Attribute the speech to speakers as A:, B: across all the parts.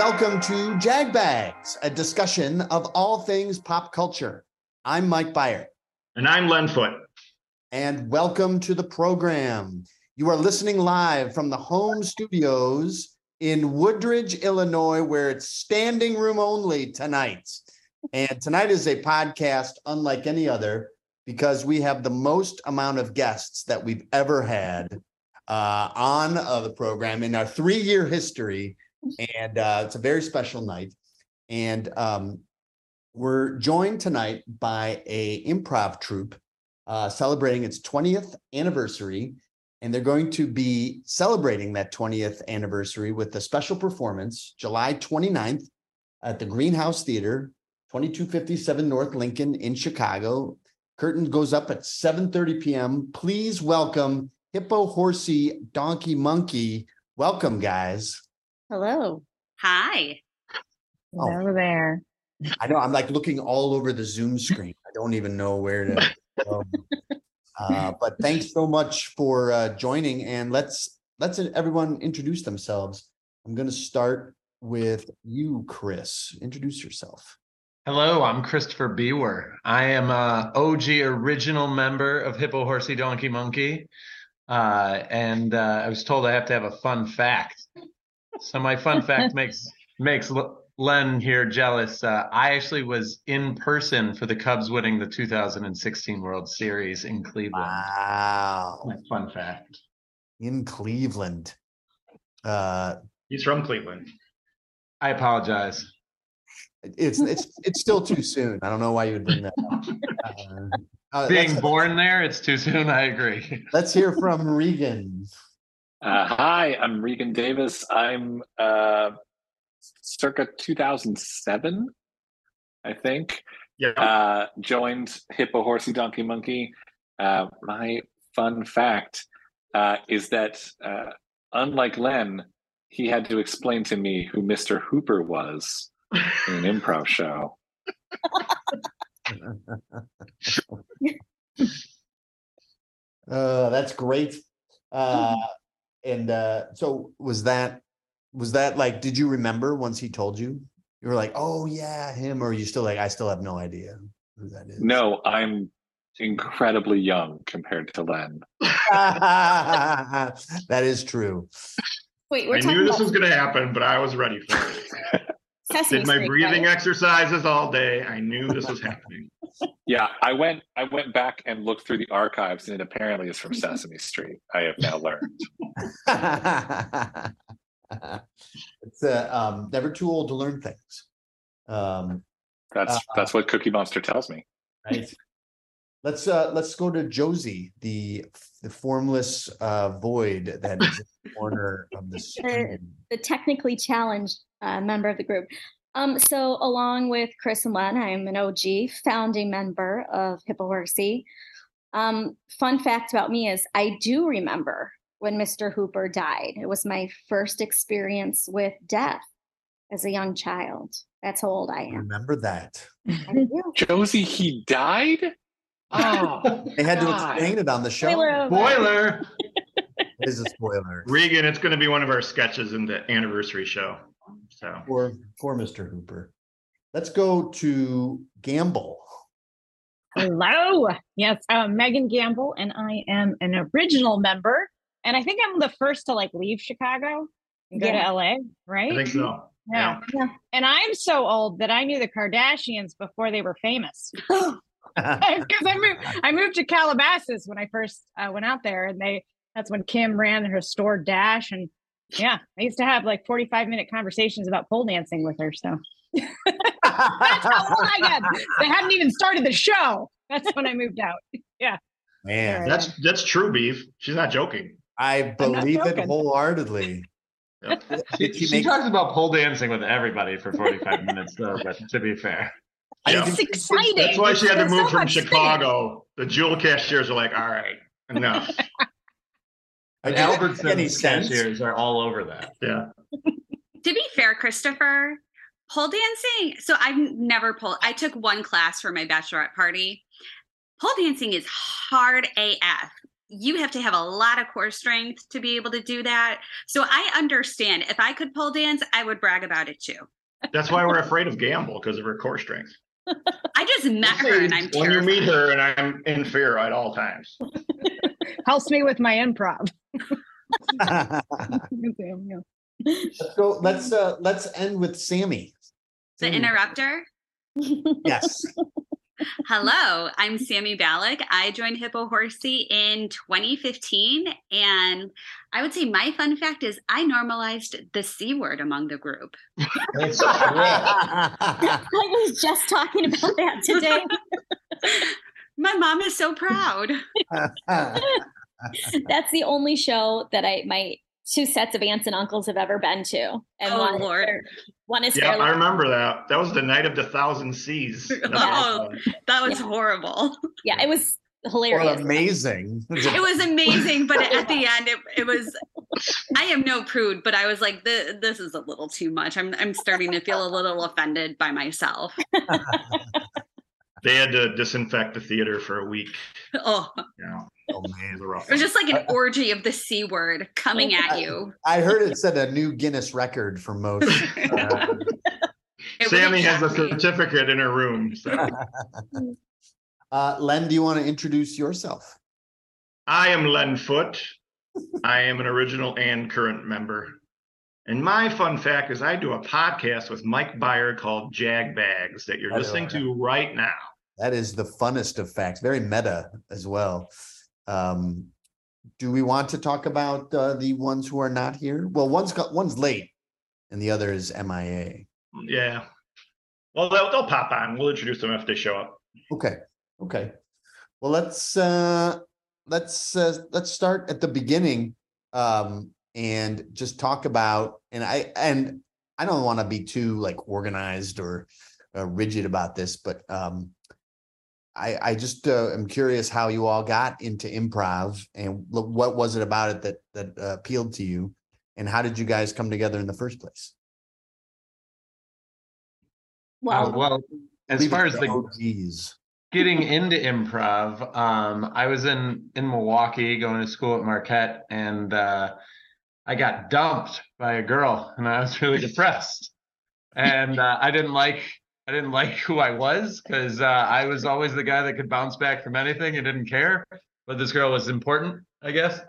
A: welcome to Jag Bags, a discussion of all things pop culture. I'm Mike Byer.
B: And I'm Len Foot.
A: And welcome to the program. You are listening live from the home studios in Woodridge, Illinois, where it's standing room only tonight. And tonight is a podcast unlike any other because we have the most amount of guests that we've ever had uh, on uh, the program in our three year history. And uh, it's a very special night. And um, we're joined tonight by a improv troupe uh, celebrating its 20th anniversary. And they're going to be celebrating that 20th anniversary with a special performance July 29th at the Greenhouse Theater, 2257 North Lincoln in Chicago. Curtain goes up at 7:30 p.m. Please welcome Hippo Horsey Donkey Monkey. Welcome, guys.
C: Hello.
D: Hi.
A: Oh.
C: Over there.
A: I know I'm like looking all over the Zoom screen. I don't even know where to go. Uh, but thanks so much for uh, joining, and let's let's everyone introduce themselves. I'm going to start with you, Chris. Introduce yourself.
B: Hello, I'm Christopher Bewer. I am a OG original member of Hippohorsey Donkeymonkey, uh, and uh, I was told I have to have a fun fact. So my fun fact makes makes Len here jealous. Uh, I actually was in person for the Cubs winning the 2016 World Series in Cleveland.
A: Wow.
B: My fun fact.
A: In Cleveland. Uh,
E: He's from Cleveland.
B: I apologize.
A: It's it's it's still too soon. I don't know why you would bring that up. Uh, uh,
B: Being born there, it's too soon. I agree.
A: Let's hear from Regan.
F: Uh, hi, I'm Regan Davis. I'm uh, circa 2007, I think.
E: Yeah.
F: Uh, joined Hippohorsey Donkeymonkey. Uh, my fun fact uh, is that, uh, unlike Len, he had to explain to me who Mr. Hooper was in an improv show.
A: Uh, that's great. Uh, and uh, so was that was that like? Did you remember once he told you? You were like, "Oh yeah, him," or are you still like, "I still have no idea who that is."
F: No, I'm incredibly young compared to Len.
A: that is true.
C: Wait, we're
E: I knew this
C: about
E: was going to happen, but I was ready for it.
C: Sesame
E: Did my
C: Street,
E: breathing
C: right?
E: exercises all day. I knew this was happening.
F: Yeah, I went I went back and looked through the archives and it apparently is from Sesame Street. I have now learned.
A: it's uh, um, never too old to learn things. Um,
F: That's
A: Uh,
F: that's what Cookie Monster tells me.
A: right. let's uh, let's go to Josie, the the formless uh, void that is in the corner of the screen.
C: the technically challenged uh, member of the group. Um, so, along with Chris and Len, I'm an OG founding member of Hippohorsey. Um, fun fact about me is I do remember when Mr. Hooper died. It was my first experience with death as a young child. That's how old I am.
A: Remember that.
F: Josie, he died? Oh
A: They had to explain it on the show.
C: Spoiler alert.
B: Spoiler.
A: It is a spoiler
E: Regan, it's going to be one of our sketches in the anniversary show. So
A: for for Mr. Hooper. Let's go to Gamble.
G: Hello. Yes, I'm Megan Gamble, and I am an original member. And I think I'm the first to like leave Chicago and go
C: Yeah.
G: to LA,
E: I
G: right?
E: think so.
G: Yeah.
C: Yeah.
G: And I'm so old that I knew the Kardashians before they were famous. Because I moved, I moved to Calabasas when I first uh, went out there, and they that's when Kim ran her store Dash, and yeah, I used to have like 45 minute conversations about pole dancing with her. So that's how old I get. They hadn't even started the show. That's when I moved out. Yeah.
A: Man,
E: That's that's true, beef. She's not joking.
A: I
G: I'm
A: believe it wholeheartedly.
E: Yep.
B: She,
A: she
B: she
A: make-
B: talks about pole dancing with everybody for 45 minutes, though, but to be fair.
A: I
E: Yeah.
G: It's exciting.
E: That's why she had to move
G: so
E: from
G: much spinning.
E: Chicago. The jewel cashiers are like, all right, enough.
A: I
B: And
A: did that make
B: Albertsons
A: sense?
B: cashiers are all over that.
E: Yeah.
D: To be fair, Christopher, pole dancing. So I've never pulled. I took one class for my bachelorette party. Pole dancing is hard AF. you have to have a lot of core strength to be able to do that. So I understand. If I could pole dance, I would brag about it too.
E: That's why we're afraid of Gamble because of her core strength.
D: I just met her and I'm
E: when you meet her, and I'm in fear at all times.
G: Helps me with my improv.
A: Let's go, let's, uh, let's end with Sammy.
D: The
A: Sammy.
D: interrupter.
A: Yes.
D: Hello, I'm Sammy Ballack. I joined Hippohorsey in 2015. And I would say my fun fact is I normalized the C word among the group.
C: I was just talking about that today.
D: My mom is so proud.
C: That's the only show that I my two sets of aunts and uncles have ever been to, and
D: Oh,
C: one
D: Lord.
C: fair- one is
E: Yeah. I remember that. That was the night of the thousand seas. That's
D: Oh.
E: awesome.
D: That was
C: Yeah.
D: horrible.
C: Yeah, it was
A: Or
C: hilarious.
A: amazing.
D: It was amazing, but at the end, it, it was. I am no prude, but I was like, "Th- "This is a little too much." I'm I'm starting to feel a little offended by myself.
E: They had to disinfect the theater for a week.
D: Oh,
E: You know,
A: Oh, man.
E: it was rough.
D: it was just like an orgy of the c word coming at you.
A: I heard it set a new Guinness record for most. uh,
E: Sammy has a certificate in her room. So.
A: Uh, Len, do you want to introduce yourself?
E: I am Len Foot. I am an original and current member. And my fun fact is I do a podcast with Mike Byer called Jag Bags that you're listening to right now.
A: That is the funnest of facts, very meta as well. Um, do we want to talk about uh, the ones who are not here? Well, one's got one's late, and the other is MIA.
E: Yeah. Well, they'll, they'll pop on. We'll introduce them if they show up.
A: Okay, okay. Well, let's uh, let's uh, let's start at the beginning um, and just talk about. And I and I don't want to be too like organized or uh, rigid about this, but um, I I just uh, am curious how you all got into improv and what was it about it that that uh, appealed to you, and how did you guys come together in the first place?
B: Uh,
C: well,
B: well, as far as the
A: OGs.
B: getting into improv, um, I was in in Milwaukee going to school at Marquette, and uh, I got dumped by a girl, and I was really depressed. And uh, I didn't like I didn't like who I was because uh, I was always the guy that could bounce back from anything and didn't care. But this girl was important, I guess.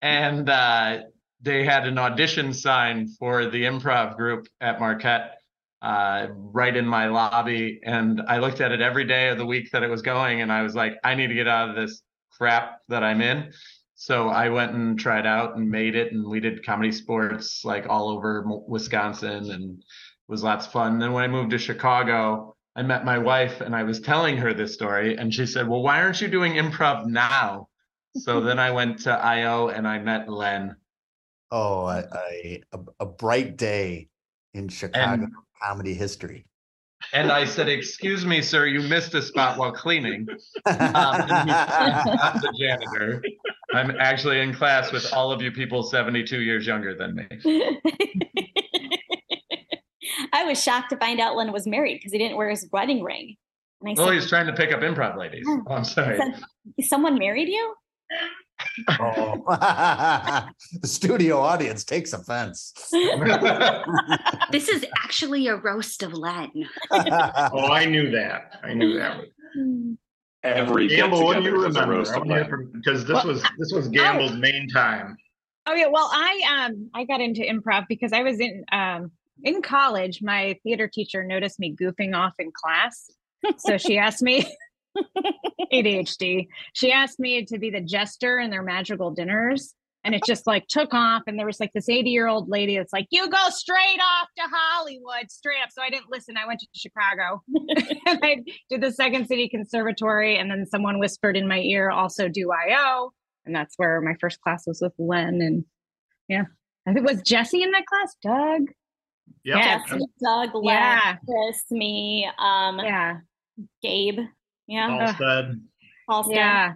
B: And uh, they had an audition sign for the improv group at Marquette uh, right in my lobby. And I looked at it every day of the week that it was going. And I was like, I need to get out of this crap that I'm in. So I went and tried out and made it. And we did comedy sports like all over Wisconsin and was lots of fun. Then when I moved to Chicago, I met my wife and I was telling her this story. And she said, Well, why aren't you doing improv now? So then I went to IO and I met Len.
A: Oh, a, a, a- a bright day in Chicago
B: And-
A: comedy history.
B: And I said, Excuse me, sir, you missed a spot while cleaning. Um, and he said, I'm the janitor. I'm actually in class with all of you people 72 years younger than me.
C: I was shocked to find out Len was married because he didn't wear his wedding ring. And I
B: Oh,
C: said,
B: he's trying to pick up improv ladies. Oh, I'm sorry.
C: said, "Someone married you?"
A: Oh. the studio audience takes offense.
D: This is actually a roast of Len.
E: Oh, I knew that. I knew that.
F: Every
E: Gamble, what do you remember?
F: roast
E: I
F: of
E: wanna hear
F: lamb.
E: from- Because this was this was Gamble's main time.
G: Oh yeah, well I um I got into improv because I was in um in college. My theater teacher noticed me goofing off in class, so she asked me ADHD. She asked me to be the jester in their magical dinners, and it just like took off. And there was like this eighty year old lady that's like, "You go straight off to Hollywood, straight up." So I didn't listen. I went to Chicago, and I did the Second City Conservatory, and then someone whispered in my ear, "Also do IO." and that's where my first class was with Len and yeah I think was Jesse in that class Doug
E: Yep.
G: Yeah.
C: Jesse, Doug,
G: yeah
C: Chris, me, um,
G: yeah
C: Gabe. Yeah.
E: Halstead.
C: Halston.
G: yeah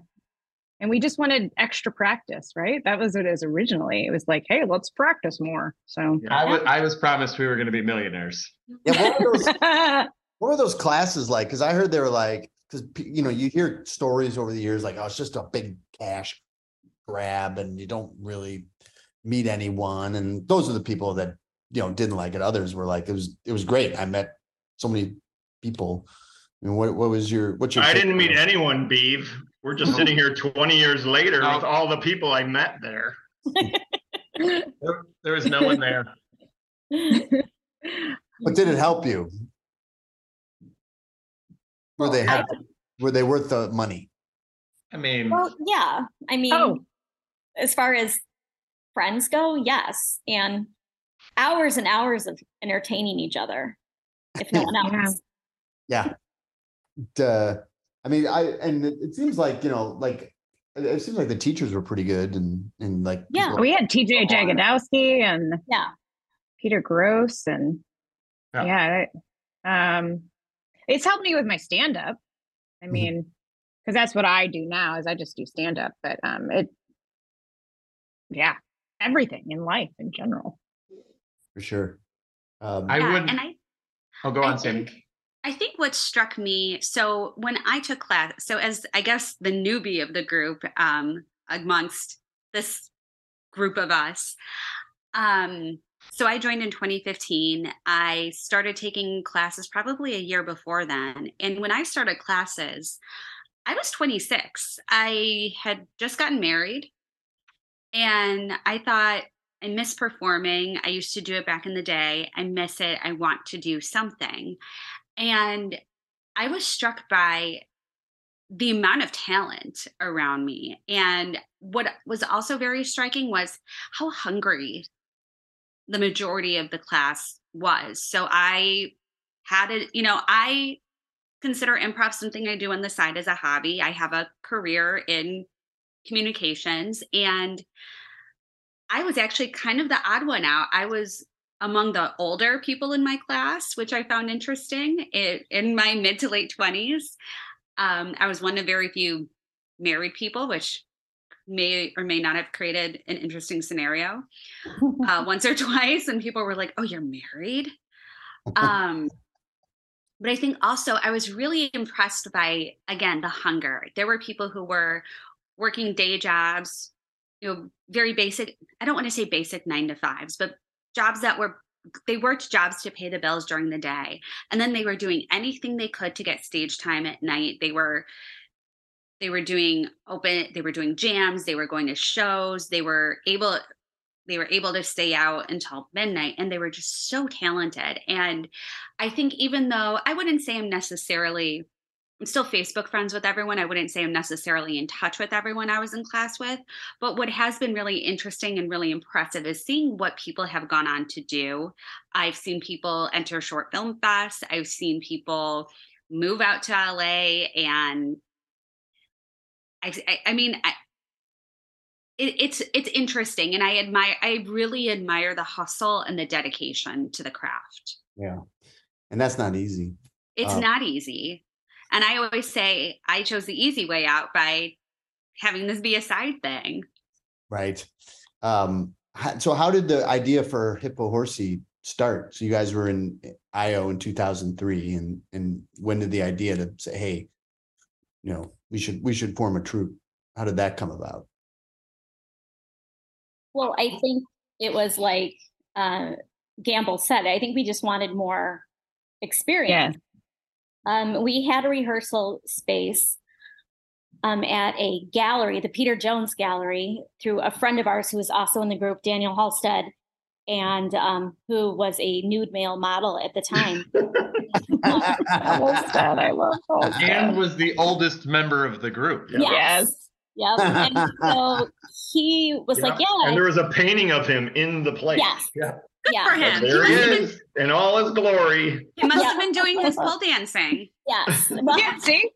G: and we just wanted extra practice right that was what it was originally it was like hey let's practice more so
B: I wa- I was promised we were going to be millionaires.
A: Yeah, what were those, what were those classes like? Because I heard they were like, because you know, you hear stories over the years like, oh, it's just a big cash grab and you don't really meet anyone. And those are the people that, you know, didn't like it. Others were like, it was, it was great. I met so many people. I mean, what, what was your, what's your?
E: I didn't meet anyone, Beave. We're just sitting here 20 years later
B: No.
E: with all the people I met there.
B: There, there was no one there.
A: But did it help you? Were they,
C: I-
A: help- were they worth the money?
B: I mean,
C: Well, yeah. I mean,
G: Oh.
C: as far as friends go, yes. And hours and hours of entertaining each other, if no one else.
A: Yeah. Uh, I mean, I, and it, it seems like, you know, like, it, it seems like the teachers were pretty good and, and like.
C: Yeah.
A: people-
G: we had TJ Jagodowski and
C: Yeah.
G: Peter Grosz and
B: Yeah.
G: yeah, it- um, it's helped me with my stand up. I
A: Mhm.
G: mean, because that's what I do now is I just do stand up, but um, it, yeah, everything in life in general.
A: For sure. Um,
B: I
D: yeah,
B: wouldn't-
D: and I
B: oh, go
D: I
B: on, Sammy.
D: I think what struck me so when I took class, so as I guess the newbie of the group, um, amongst this group of us, um, so I joined in 2015. I started taking classes probably a year before then. And when I started classes, I was 26. I had just gotten married and I thought, I miss performing. I used to do it back in the day. I miss it. I want to do something. And I was struck by the amount of talent around me. And what was also very striking was how hungry the majority of the class was. So I had it, you know, I consider improv something I do on the side as a hobby. I have a career in communications and I was actually kind of the odd one out. I was among the older people in my class, which I found interesting it, in my mid to late 20s. Um, I was one of very few married people, which may or may not have created an interesting scenario uh, once or twice. And people were like, Oh, you're married? Um, but I think also I was really impressed by, again, the hunger. There were people who were working day jobs, you know, very basic, I don't want to say basic nine to fives, but jobs that were they worked jobs to pay the bills during the day. And then they were doing anything they could to get stage time at night. They were they were doing open they were doing jams they were going to shows they were able they were able to stay out until midnight and they were just so talented. And i think even though i wouldn't say i'm necessarily i'm still facebook friends with everyone. I wouldn't say i'm necessarily in touch with everyone i was in class with but what has been really interesting and really impressive is seeing what people have gone on to do. I've seen people enter short film fest i've seen people move out to la and i i, I mean I, it, it's it's interesting and i admire i really admire the hustle and the dedication to the craft.
A: Yeah. And that's not easy.
D: it's
A: Uh,
D: not easy and i always say i chose the easy way out by having this be a side thing
A: Right. Um, so how did the idea for Hippohorsey start? So you guys were in IO in two thousand three and, and when did the idea to say, hey, you know, we should, we should form a troupe? How did that come about?
C: Well, I think it was like uh, Gamble said. I think we just wanted more experience. Um, we had a rehearsal space um, at a gallery, the Peter Jones Gallery, through a friend of ours who was also in the group, Daniel Halstead, and um, who was a nude male model at the time.
G: Halstead, I love Halstead.
B: And was the oldest member of the group.
E: Yeah.
G: Yes.
C: Yep. And so he was like, Yeah.
E: And there was a painting of him in the place.
C: yes,
E: Yeah.
D: Good
C: Yeah.
D: for him he
E: there he
D: must, have been,
E: is in all his glory.
D: he must
C: Yeah.
D: have been doing his pole dancing
C: yes." Well,
G: Yeah, see?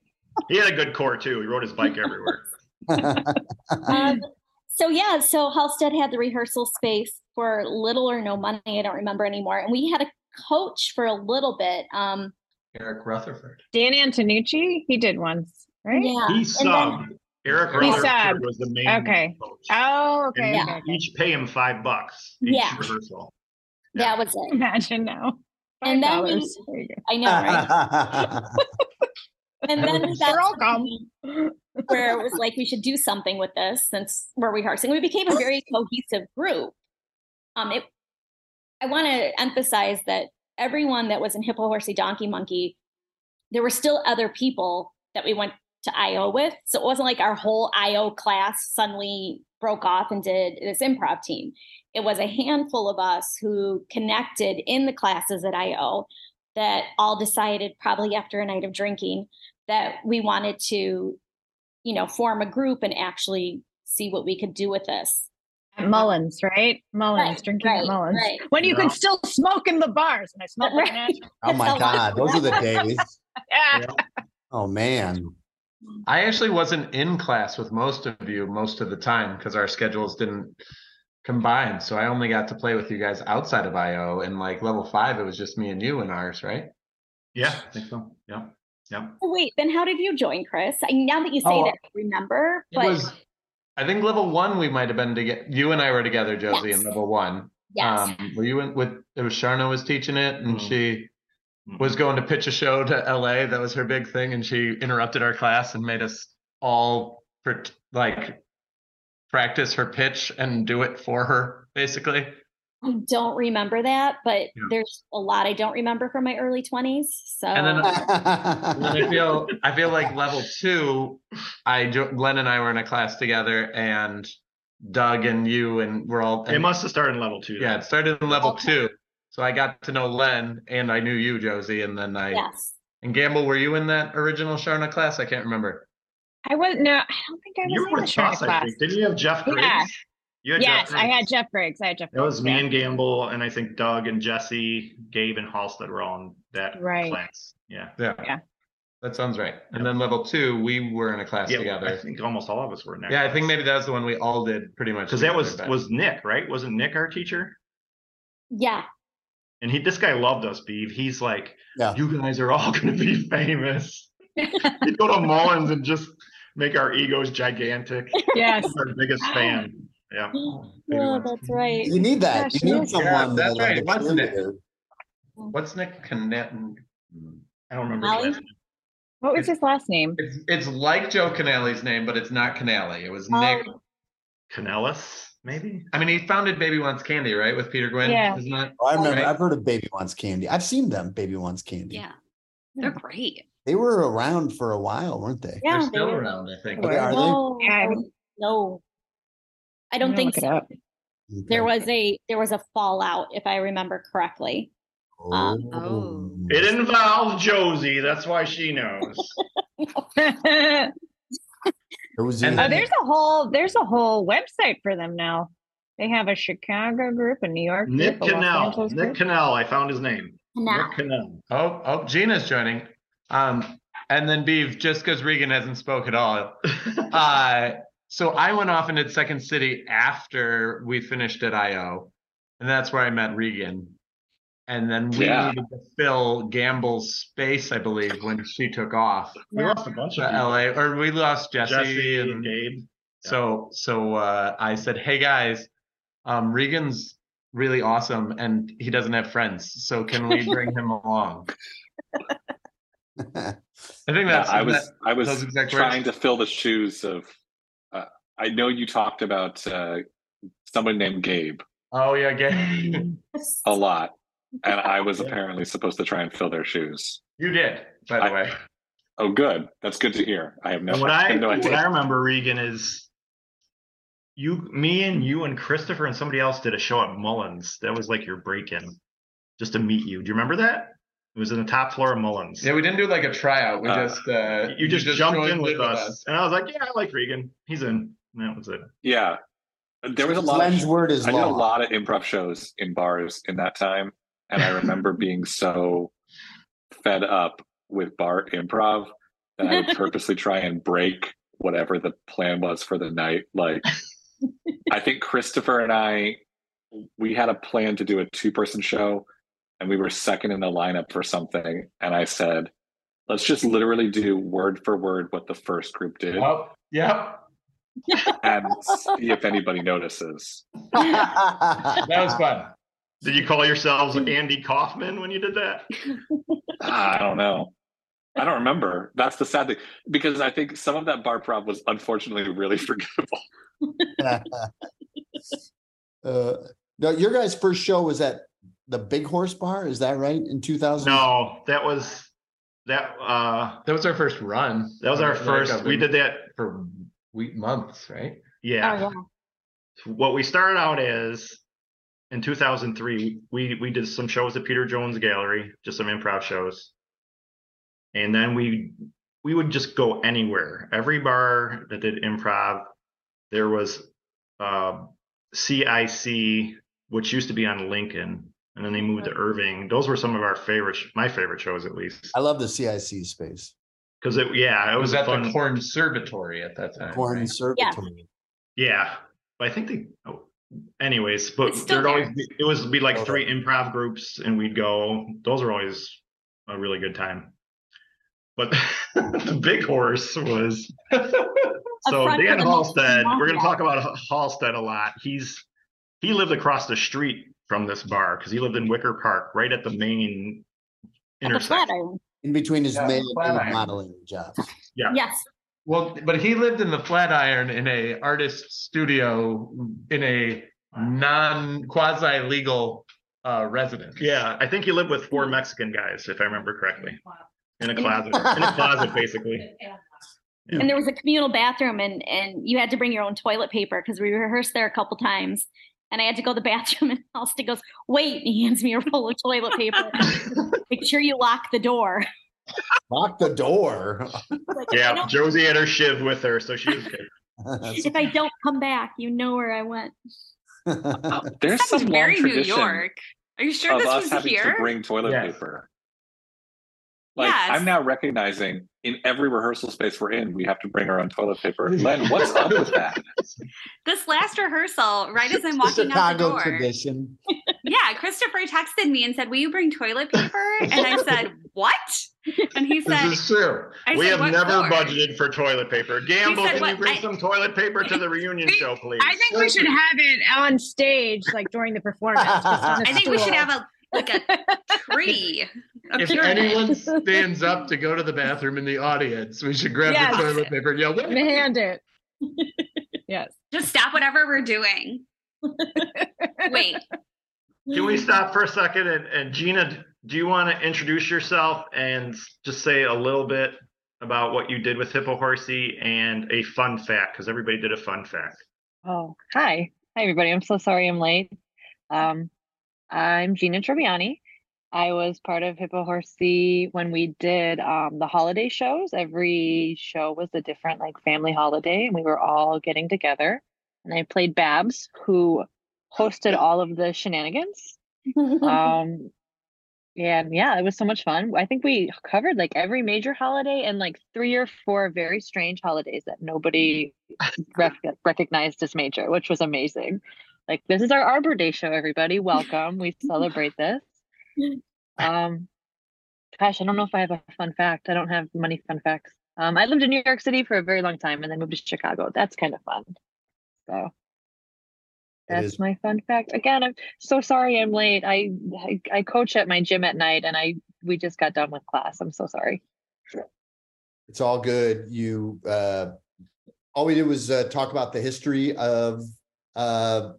E: He had a good core too. He rode his bike everywhere.
C: um, so yeah, so Halstead had the rehearsal space for little or no money. I don't remember anymore. And we had a coach for a little bit. Um,
B: Eric Rutherford.
G: Dan Antonucci, he did once, right?
C: yeah.
E: He
C: and then-
E: subbed. Eric
B: He
E: Rutherford
G: subbed.
E: was the main
G: Okay.
E: coach.
G: Oh, okay.
E: we
G: okay, okay.
E: each pay him five bucks each
C: Yeah.
E: rehearsal.
C: That was it.
G: Imagine now.
C: And then
G: $5.
C: we-
G: There you go.
C: I know, right? And then we got
G: You're
C: to
G: welcome.
C: the- where it was like we should do something with this since we're rehearsing. We became a very cohesive group. Um, it, I want to emphasize that everyone that was in Hippohorsey Donkeymonkey, there were still other people that we went to IO with. So it wasn't like our whole IO class suddenly broke off and did this improv team. It was a handful of us who connected in the classes at IO that all decided, probably after a night of drinking, that we wanted to, you know, form a group and actually see what we could do with this.
G: At Mullins, right? Mullins,
C: Right,
G: drinking
C: right,
G: at Mullins.
C: right.
G: When you
E: Yeah.
G: can still smoke in the bars. And I smoked
C: Right.
A: Oh my God, those are the days.
G: Yeah.
A: Oh man.
B: I actually wasn't in class with most of you most of the time because our schedules didn't combine. So I only got to play with you guys outside of IO. And like level five, it was just me and you in ours, right?
E: Yeah, I think so. Yeah. Yeah.
C: Oh, Wait, then how did you join, Chris? I, now that you say
B: Oh,
C: that, I remember.
B: It
C: But
B: was, I think level one we might have been together. You and I were together, Josie,
C: Yes.
B: in level one.
C: yes,
B: Um, were you in with? It was Charna was teaching it, and
E: Mm.
B: she.
E: Mm-hmm.
B: was going to pitch a show to LA. That was her big thing, and she interrupted our class and made us all per- like practice her pitch and do it for her, basically.
C: I don't remember that, but
B: Yeah.
C: there's a lot I don't remember from my early 20s. So
B: And then And then I feel I feel like level two, I jo- Len and I were in a class together, and Doug and you and we're all.
E: It must have started in level two.
B: Yeah, it started in level
C: Okay.
B: two, so I got to know Len, and I knew you, Josie, and then I
C: yes,
B: and Gamble. Were you in that original Charna class? I can't remember.
G: I wasn't no, I don't think I was
E: You
G: in
E: were
G: the
E: with
G: Shark
E: us, I
G: class.
E: think. Didn't you have Jeff Griggs?
G: Yeah.
E: You had
G: Yes,
E: Jeff
G: I had Jeff Griggs. I had Jeff
E: It was me
G: yeah.
E: and Gamble, and I think Doug and Jesse, Gabe and Halstead were all in that
G: Right.
E: class. Yeah.
B: Yeah,
G: Yeah.
B: that sounds right. And then level two, we were in a class together.
E: Yeah, I think almost all of us were in that.
B: Yeah, I think maybe that was the one we all did pretty much.
E: because that was
B: but-
E: was Nick, right? Wasn't Nick our teacher?
C: yeah.
E: And he, this guy loved us, Beave. He's like,
A: Yeah.
E: you guys are all going to be famous. He'd go to Mullins and just make our egos gigantic.
G: Yes.
E: He's our biggest fan. Yeah.
C: Yeah, oh, that's right.
A: You need that.
G: Gosh,
A: You
G: yeah.
A: need someone
B: Yeah, that's right,
A: a
B: wasn't it?
A: cheerleader.
B: What's Nick Canet?
E: I don't remember. His last name.
G: What was his last name?
B: It's it's like Joe Canelli's name, but it's not Canelli. It was
C: Oh,
B: Nick.
E: Canellis, maybe?
B: I mean, he founded Baby Wants Candy, right, with Peter Gwinn.
G: Yeah.
B: Isn't that?
A: Oh, I remember.
B: Right.
A: I've heard of Baby Wants Candy. I've seen them. Baby Wants Candy.
D: Yeah. They're great.
A: They were around for a while, weren't they?
C: yeah,
B: They're still
C: were-
B: around, I think.
A: Okay, are they?
C: No,
G: Yeah, I
C: no,
G: don't-
C: I don't
G: gonna
C: think so.
G: up.
C: There was a there was a fallout, if I remember correctly. um,
D: oh.
E: It involved Josie. That's why she knows.
A: There was
B: And
G: Oh, there's a whole there's a whole website for them now. They have a Chicago group, a New York
E: Nick
G: group, a Los
E: Cannell. Nick
G: group.
E: Cannell. I found his name.
C: Now,
E: Nick Cannell.
B: Oh, oh, Gina's joining. Um, and then Beave, just because Regan hasn't spoke at all. Uh, so I went off and did Second City after we finished at IO, and that's where I met Regan. And then we
F: Yeah.
B: needed to fill Gamble's space, I believe, when she took off
E: we lost a bunch of.
B: LA, or we lost Jesse,
E: Jesse and
B: and
E: Gabe.
B: so so uh, I said, "Hey guys, um, Regan's really awesome, and he doesn't have friends. So can we bring him along?" I think
F: Yeah,
B: that's
F: I was
B: that-
F: I was
B: exact
F: trying
B: words.
F: to fill the shoes of. Uh, I know you talked about uh, somebody named Gabe
B: oh yeah, Gabe.
F: a lot, and I was
B: Yeah.
F: apparently supposed to try and fill their shoes.
B: you did, by the
F: I-
B: way.
F: Oh, good. That's good to hear. I have no,
E: And what
F: I
E: I
F: have no
E: what I remember, Regan, is you, me, and you and Christopher and somebody else did a show at Mullins. That was like your break-in, just to meet you. Do you remember that? It was in the top floor of Mullins.
B: Yeah, we didn't do like a tryout. We
F: Uh,
B: just uh,
E: you just, jumped in with
B: in
E: us, and I was like, "Yeah, I like Regan. He's in." And that was it.
F: Yeah, there was a lot.
A: Glenn's
F: Of,
A: word is
F: I did a lot of improv shows in bars in that time, and I remember being so fed up with bar improv that I would purposely try and break whatever the plan was for the night. Like, I think Christopher and I, we had a plan to do a two-person show, and we were second in the lineup for something, and I said. Let's just literally do word for word what the first group did
B: Oh, yep.
F: and see if anybody notices.
B: That was fun.
E: Did you call yourselves Andy Kaufman when you did that?
F: Ah, I don't know. I don't remember. That's the sad thing because I think some of that bar prop was unfortunately really forgettable.
A: uh, no, your guys' first show was at the Big Horse Bar. Is that right? In two thousand?
E: No, that was that. uh
B: That was our first run.
E: That was our
B: Like,
E: first. We did that.
B: for week months, right?
E: Yeah.
G: Oh, yeah.
E: What we started out as in 2003, we we did some shows at Peter Jones Gallery, just some improv shows, and then we we would just go anywhere. Every bar that did improv, there was uh, CIC, which used to be on Lincoln, and then they moved to Irving. Those were some of our favorite, my favorite shows at least,
A: I love the CIC space.
E: because it yeah, it
B: It
E: was,
B: was at
E: fun.
B: the Corn Conservatory at that time.
A: Corn
B: right?
A: Conservatory.
E: Yeah, but I think they. Oh, anyways, but
D: It's still
E: there'd always
D: there.
E: be, it was be like three improv groups, and we'd go. Those are always a really good time. But the big horse was so
C: front
E: Dan
C: for the
E: Halstead. We're going to talk about H- Halstead a lot. He's he lived across the street from this bar because he lived in Wicker Park, right at the main
C: At the
E: intersection.
C: Flatiron.
A: In between his
B: Yeah,
A: mail and
B: Flatiron.
A: modeling jobs.
E: Yeah.
C: Yes.
B: Well, but he lived in the Flatiron in a artist studio in a non quasi legal uh, residence.
E: Yeah, I think he lived with four Mexican guys, if I remember correctly, in a closet. in a closet, basically. Yeah.
C: And there was a communal bathroom and and you had to bring your own toilet paper because we rehearsed there a couple times. And I had to go to the bathroom and Halstead goes, wait, he hands me a roll of toilet paper. Make sure you lock the door.
A: Lock the door.
C: Like,
E: Yeah, Josie had her shiv with her, so she was good.
C: if I don't come back, you know where I went.
F: There's
D: Sounds
F: some long
D: very New
F: tradition
D: York. Are you sure
F: of
D: this
F: us
D: was
F: having
D: here?
F: to bring toilet
B: Yes.
F: paper. Like
D: Yes.
F: I'm now recognizing in every rehearsal space we're in, we have to bring our own toilet paper. Len, what's up with that?
D: this last rehearsal, right as I'm
A: The
D: walking out the
A: Chicago
D: door.
A: tradition.
D: Yeah, Christopher texted me and said, "Will you bring toilet paper?" And I said, "What?" And he said,
B: This is true.
D: I
E: we
D: said,
E: have never
D: for?"
E: budgeted for toilet paper. Gamble,
D: said
E: can you bring
D: I-
E: some toilet paper to the reunion show, please?
G: I think we should have it on stage, like during the performance. just on a
D: I think we should have a like a tree. A
B: If
D: pyramid.
B: anyone stands up to go to the bathroom in the audience, we should grab
G: Yes.
B: the toilet paper and yell,
G: and hand it. yes.
D: Just stop whatever we're doing. Wait,
E: Can we stop for a second? And, and Gina, do you want to introduce yourself and just say a little bit about what you did with Hippohorsey and a fun fact? Because everybody did a fun fact.
H: Oh, hi. Hi, everybody. I'm so sorry I'm late. Um, I'm Gina Tribbiani. I was part of Hippo Horsey when we did um, the holiday shows. Every show was a different like family holiday, and we were all getting together. And I played Babs, who hosted all of the shenanigans. Um, and yeah, it was so much fun. I think we covered like every major holiday and like three or four very strange holidays that nobody rec- recognized as major, which was amazing. Like this is our Arbor Day show, everybody. Welcome. We celebrate this. Um, gosh, I don't know if I have a fun fact. I don't have many fun facts. Um, I lived in New York City for a very long time and then moved to Chicago. That's kind of fun. So that's my fun fact. Again, I'm so sorry I'm late. I, I I coach at my gym at night and I we just got done with class. I'm so sorry.
A: It's all good. You, uh, all we did was, uh, talk about the history of, uh,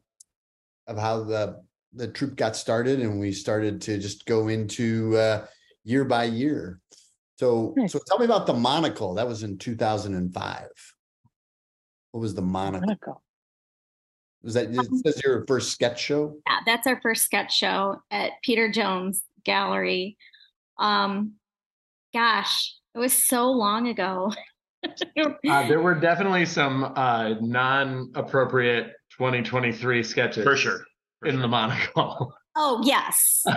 A: of how the, the troop got started and we started to just go into, uh, year by year. So,
H: Nice.
A: so tell me about the monocle. That was in two thousand and five. What was the monocle?
H: Monaco.
A: Was that, it says your first sketch show?
C: yeah, that's our first sketch show at Peter Jones Gallery. Um, gosh, it was so long ago.
B: Uh, there were definitely some uh, non-appropriate 2023 sketches
E: For sure. For
B: in
E: sure.
B: the monocle.
C: oh yes.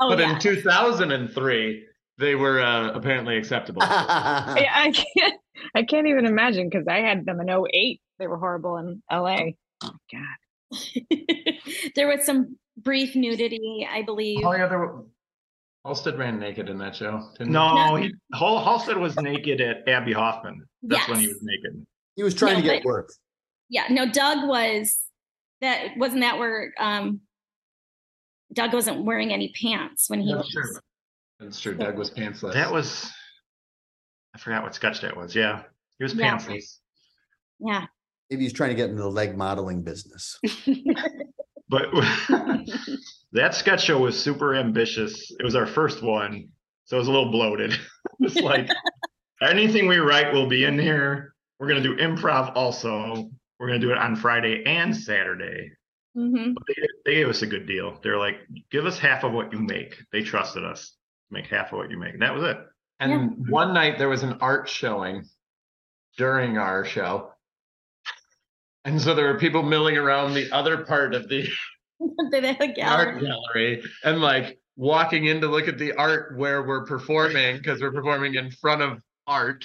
C: Oh
B: but
C: yeah.
B: in 2003, they were uh, apparently acceptable.
G: Yeah, I can't. I can't even imagine because I had them in 08. They were horrible in LA. Oh God.
C: there was some brief nudity, I believe.
B: Oh yeah, there were. Halstead ran naked in that show. Didn't he?
E: No, he, Hal- Halstead was naked at Abbie Hoffman. That's when he was naked.
A: He was trying
C: No,
A: to get
C: but-
A: work.
C: Yeah, no, Doug was that wasn't that where um Doug wasn't wearing any pants when he
B: That's
C: was
B: true. That's true. Doug was pantsless.
E: That was I forgot what sketch that was. Yeah, he was
C: Yeah.
E: pantsless.
C: Yeah.
A: Maybe he's trying to get into the leg modeling business.
E: But that sketch show was super ambitious. It was our first one, so it was a little bloated. it's like anything we write will be in here. We're gonna do improv also. We're gonna do it on Friday and Saturday.
C: hmm
E: But they, they gave us a good deal. They're like, give us half of what you make. They trusted us make half of what you make. And that was it.
B: And one night there was an art showing during our show. And so there were people milling around the other part of the
C: the
B: art
C: gallery.
B: gallery and like walking in to look at the art where we're performing because we're performing in front of art.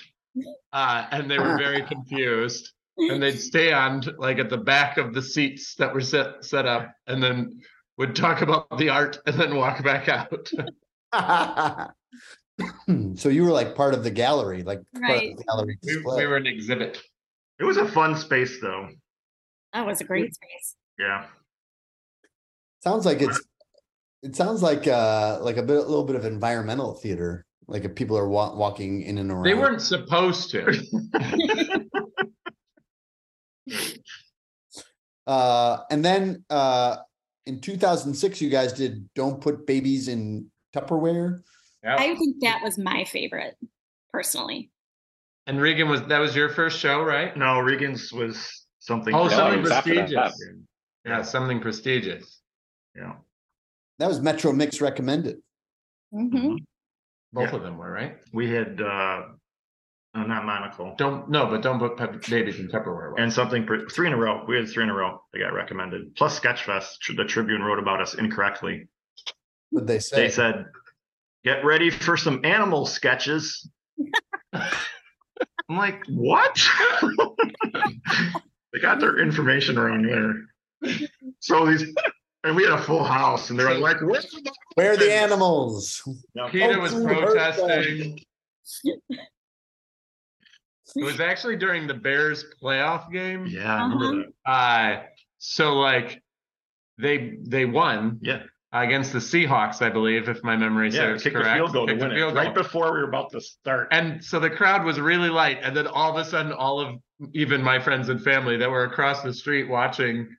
B: Uh, and they were very confused. And they'd stand like at the back of the seats that were set set up and then would talk about the art and then walk back out.
A: so you were like part of the gallery, like part of
C: Right.
A: the gallery
B: we,
A: display.
B: we were an exhibit.
E: It was a fun space though.
C: That was a great space.
E: Yeah.
A: Sounds like it's. It sounds like uh like a bit, a little bit of environmental theater. Like if people are wa- walking in and around.
B: They weren't supposed to.
A: Uh, and then uh, in 2006, you guys did "Don't Put Babies in Tupperware."
C: I think that was my favorite, personally.
B: And Regan was that was your first show, right?
E: No, Regan's was something.
B: Oh, something
F: it was after that.
B: prestigious. Yeah, something prestigious.
E: Yeah.
A: That was Metromix recommended.
C: hmm
B: Both
E: Yeah.
B: of them were right.
E: We had uh uh, not monocle.
B: Don't no, but don't put pep- babies in Tupperware.
E: And something pr- three in a row. We had three in a row that got recommended. Plus Sketchfest, tr- the Tribune wrote about us incorrectly.
A: What they say?
E: They said, "Get ready for some animal sketches." I'm like, what? they got their information wrong there. So these, and we had a full house, and they were like, "Where's the
A: Where are the animals?
E: No.
B: Peter was
A: Oh, who
B: protesting. It was actually during the Bears playoff game.
E: Yeah, I remember that.
B: Uh so like they they won
E: Yeah,
B: against the Seahawks, I believe, if my memory
E: yeah.
B: serves
E: Kick the
B: correct.
E: field goal to
B: Kicked the
E: win it
B: field
E: right
B: goal.
E: before we were about to start.
B: And so the crowd was really light, and then all of a sudden, all of even my friends and family that were across the street watching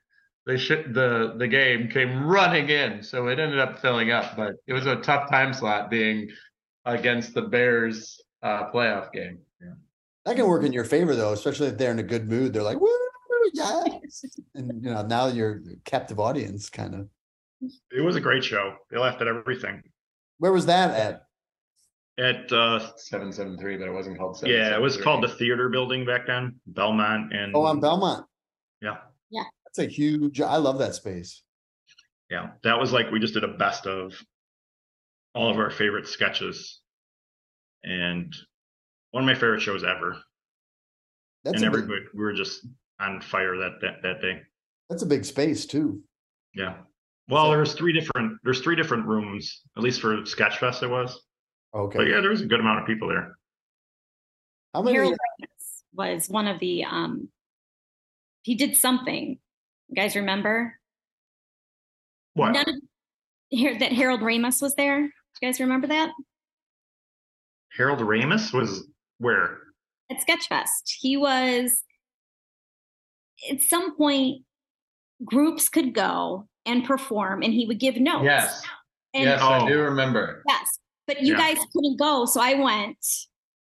B: the sh- the the game came running in. So it ended up filling up, but it was a tough time slot being against the Bears uh, playoff game.
A: That can work in your favor though, especially if they're in a good mood. They're like, "Woo, yes!" And you know, now you're a captive audience, kind of.
E: It was a great show. They laughed at everything.
A: Where was that at?
E: At uh,
B: Seven seven three, but it wasn't called.
E: yeah, it was called the Theater Building back then, Belmont, and
A: Oh, on Belmont.
E: yeah, Yeah.
A: That's a huge. I love that space.
E: yeah. That was like we just did a best of all of our favorite sketches, and one of my favorite shows ever.
A: That's
E: and
A: a big,
E: everybody, we were just on fire that that that day.
A: that's a big space too.
E: Yeah. Well,
A: So-
E: there was three different. There's three different rooms, at least for Sketchfest. It was,
A: Okay.
E: but yeah, there was a good amount of people there.
A: How many?
C: Harold Ramis was one of the um he did something. You guys remember?
E: What?
C: None of, here that Harold Ramis was there. Do you guys remember that?
E: Harold Ramis was where?
C: At Sketchfest. He was at some point groups could go and perform and he would give notes.
B: Yes,
C: And
B: yes, I
E: Oh.
B: do remember.
C: Yes, but you
E: Yeah.
C: guys couldn't go, so I went,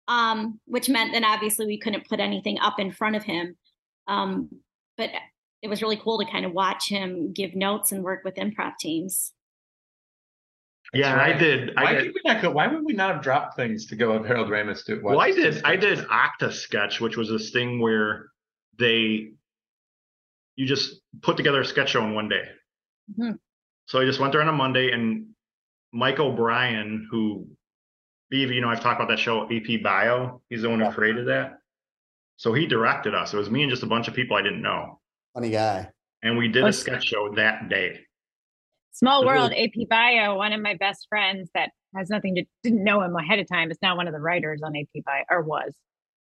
C: um, which meant that obviously we couldn't put anything up in front of him. Um, but it was really cool to kind of watch him give notes and work with improv teams.
E: Yeah,
B: That's
E: I
B: right.
E: did. I
B: Why
E: did.
B: did we not go? Why would we not have dropped things to go have Harold Ramis do?
E: Well, I did. I did Octa sketch, which was this thing where they you just put together a sketch show in one day.
C: Mhm.
E: So I just went there on a Monday, and Mike O'Brien, who Beave, you know, I've talked about that show AP Bio. He's the one who created that. So he directed us. It was me and just a bunch of people I didn't know,
A: Funny guy.
E: and we did a
G: s-
E: sketch show that day.
G: Small
E: It really-
G: world, AP Bio, one of my best friends that has nothing to didn't know him ahead of time is now one of the writers on AP Bio or was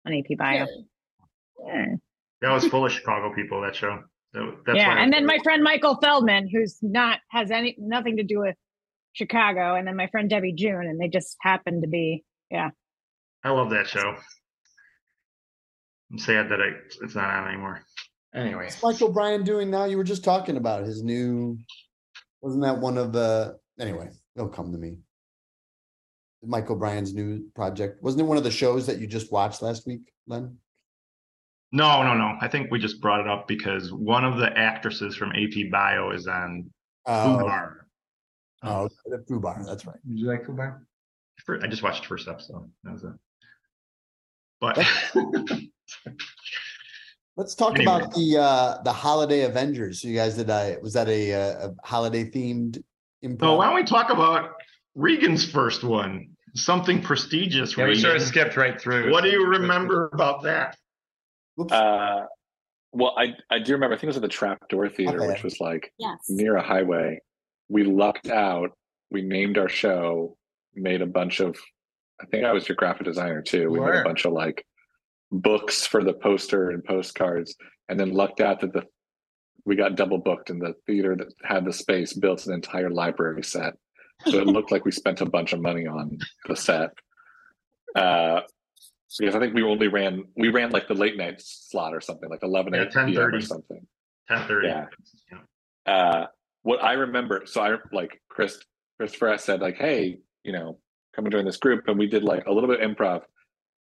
G: on AP Bio. Yeah,
E: That was full of Chicago people. That show. That- That's
G: yeah. and then my friend Michael Feldman, who's not has any nothing to do with Chicago, and then my friend Debbie June, and they just happened to be yeah.
E: I love that show. I'm sad that I, it's not on anymore.
B: Anyway,
A: What's Michael Bryan doing now? You were just talking about his new, wasn't that one of the, anyway, it'll come to me. Michael Bryan's new project. Wasn't it one of the shows that you just watched last week, Len?
E: No, no, no. I think we just brought it up because one of the actresses from AP Bio is on
A: Oh,
E: Fubar.
A: oh, the Foo Bar, that's right.
B: would you like to go back?
E: I just watched the first episode. That was it. But
A: Let's talk
E: Anyway.
A: about the, uh, the Holiday Avengers. So you guys did, uh, was that a, uh, a holiday themed?
E: so why don't we talk about Regan's first one? Something prestigious.
B: Yeah, we sort of skipped right through.
E: What do you remember about that?
A: Whoops.
F: Uh, well, I I do remember. I think it was at the Trapdoor Theater,
A: Okay.
F: which was like
C: Yes.
F: near a highway. We lucked out. We named our show. Made a bunch of. I think I was your graphic designer too. We made a bunch of like books for the poster and postcards, and then lucked out that the we got double booked in the theater that had the space built an entire library set. So it looked like we spent a bunch of money on the set. Uh, because I think we only ran we ran like the late night slot or something like 11
E: Yeah,
F: 8 p.m. or
E: 10:30.
F: something.
E: Ten thirty.
F: Yeah. Uh, what I remember, so I like Chris Christopher said like, hey, you know, come and join this group, and we did like a little bit of improv,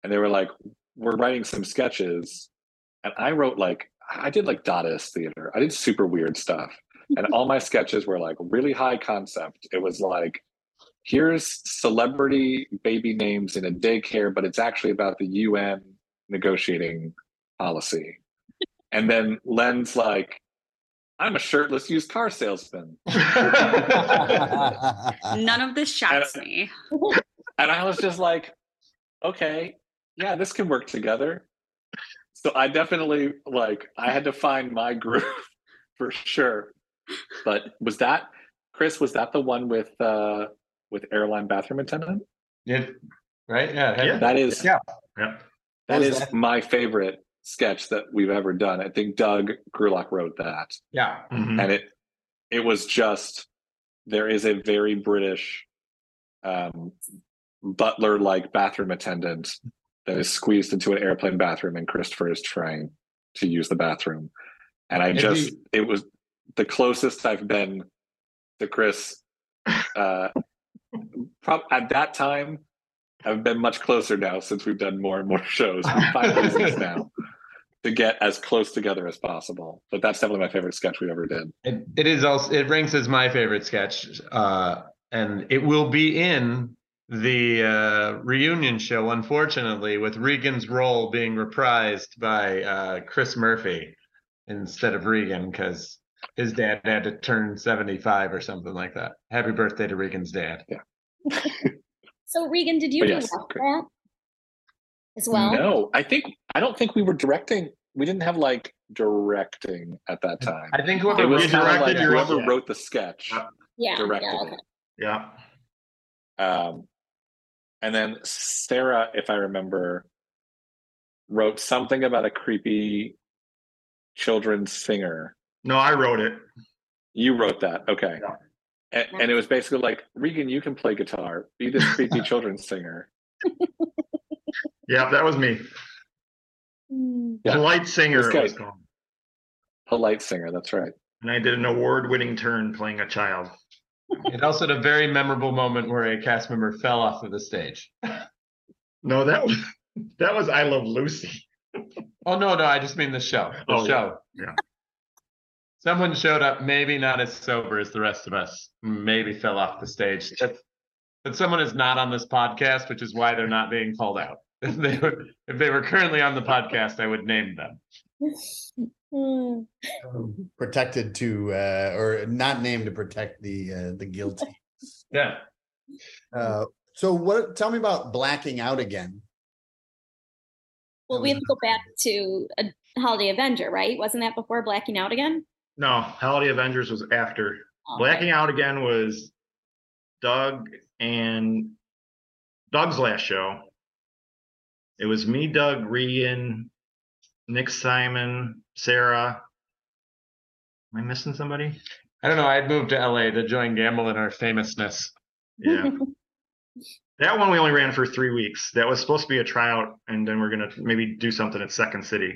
F: and they were like, we're writing some sketches, and I wrote like I did like Dadaist theater. I did super weird stuff, and all my sketches were like really high concept. It was like. Here's celebrity baby names in a daycare, but it's actually about the UN negotiating policy. And then Len's like, I'm a shirtless used car salesman.
D: None of this shocks
F: And-
D: me.
F: And I was just like, okay, yeah, this can work together. So I definitely like I had to find my groove for sure. But was that Chris, was that the one with uh with airline bathroom attendant?
B: Yeah, right? Yeah.
E: Yeah.
F: That is
B: Yeah.
E: Yeah.
F: that
A: Was
F: is
A: that-
F: my favorite sketch that we've ever done. I think Doug Gerlach wrote that.
B: Yeah.
E: Mhm.
F: and it it was just there is a very british um butler like bathroom attendant that is squeezed into an airplane bathroom and christopher is trying to use the bathroom and i
B: If
F: just it was the closest i've been to chris uh prob- at that time i've been much closer now since we've done more and more shows reasons now to get as close together as possible but that's definitely my favorite sketch we ever did
B: It, it is also it ranks as my favorite sketch, uh, and it will be in the uh, reunion show. Unfortunately, with Regan's role being reprised by uh, Chris Murphy instead of Regan, because his dad had to turn seventy-five or something like that. Happy birthday to Regan's dad. Yeah.
C: So Regan, did you
F: But
C: do
F: yes,
C: that as well?
F: No, I think I don't think we were directing. We didn't have like directing at that time.
B: I think
F: It
B: whoever
F: was kind of
E: directed
F: like
E: your-
F: whoever
E: yeah.
F: wrote the sketch
E: Yeah.
C: Yeah.
F: directed
C: yeah, okay.
E: Yeah.
F: Um, and then Sarah, if I remember, wrote something about a creepy children's singer.
E: No, I wrote it.
F: You wrote that, okay?
E: Yeah.
F: And, and it was basically like Regan, you can play guitar. Be this creepy children's singer.
E: Yeah, that was me.
C: Hmm.
F: Yeah.
E: Polite singer
F: This
E: it was called.
F: Polite singer. That's right.
E: And I did an award-winning turn playing a child.
B: It also had a very memorable moment where a cast member fell off of the stage.
E: No, that was that was I Love Lucy.
B: Oh no, no, I just mean the show. The
E: Oh, yeah.
B: show.
E: Yeah.
B: Someone showed up, maybe not as sober as the rest of us, maybe fell off the stage. That's, but someone is not on this podcast, which is why they're not being called out. If they were, if they were currently on the podcast, I would name them.
C: Hmm.
A: Protected to, uh, or not named to protect the, uh, the guilty.
B: Yeah.
A: Uh, so what, tell me about blacking out again.
C: Well, we have to go back to a Holiday Avenger, right? Wasn't that before Blacking Out again?
E: No, Holiday Avengers was after.
C: Oh,
E: Blacking Out again was Doug and Doug's last show. It was me, Doug, Regan, Nick Simon, Sarah. Am I missing somebody?
B: I don't know. I'd moved to LA to join Gamble in our famousness.
E: Yeah. That one we only ran for three weeks. That was supposed to be a tryout, and then we're gonna maybe do something at Second City.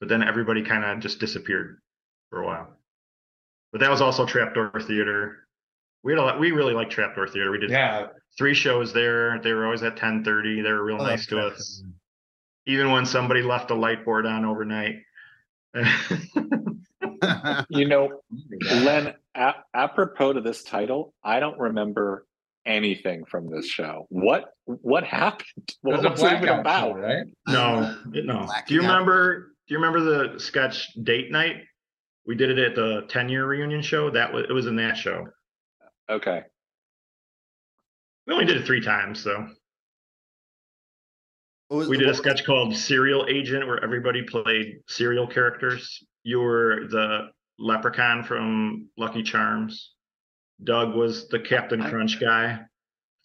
E: But then everybody kind of just disappeared for a while. But that was also Trapdoor Theater. We had a lot, we really like Trapdoor Theater. We did
B: Yeah.
E: three shows there. They were always at ten thirty. They were real
A: Oh,
E: nice to
A: that's-
E: us. Even when somebody left a light board on overnight.
F: You know, Len, a- apropos to this title, I don't remember anything from this show. What what happened? What
B: was
F: it even about?
B: show, right?
E: no, no. Do you remember? Do you remember the sketch Date Night? We did it at the ten year reunion show. That was it was in that show.
F: Okay.
E: We only did it three times, so
A: was-
E: we did a sketch called Serial Agent, where everybody played serial characters. You were the leprechaun from Lucky Charms. Doug was the Captain
F: I-
E: Crunch guy,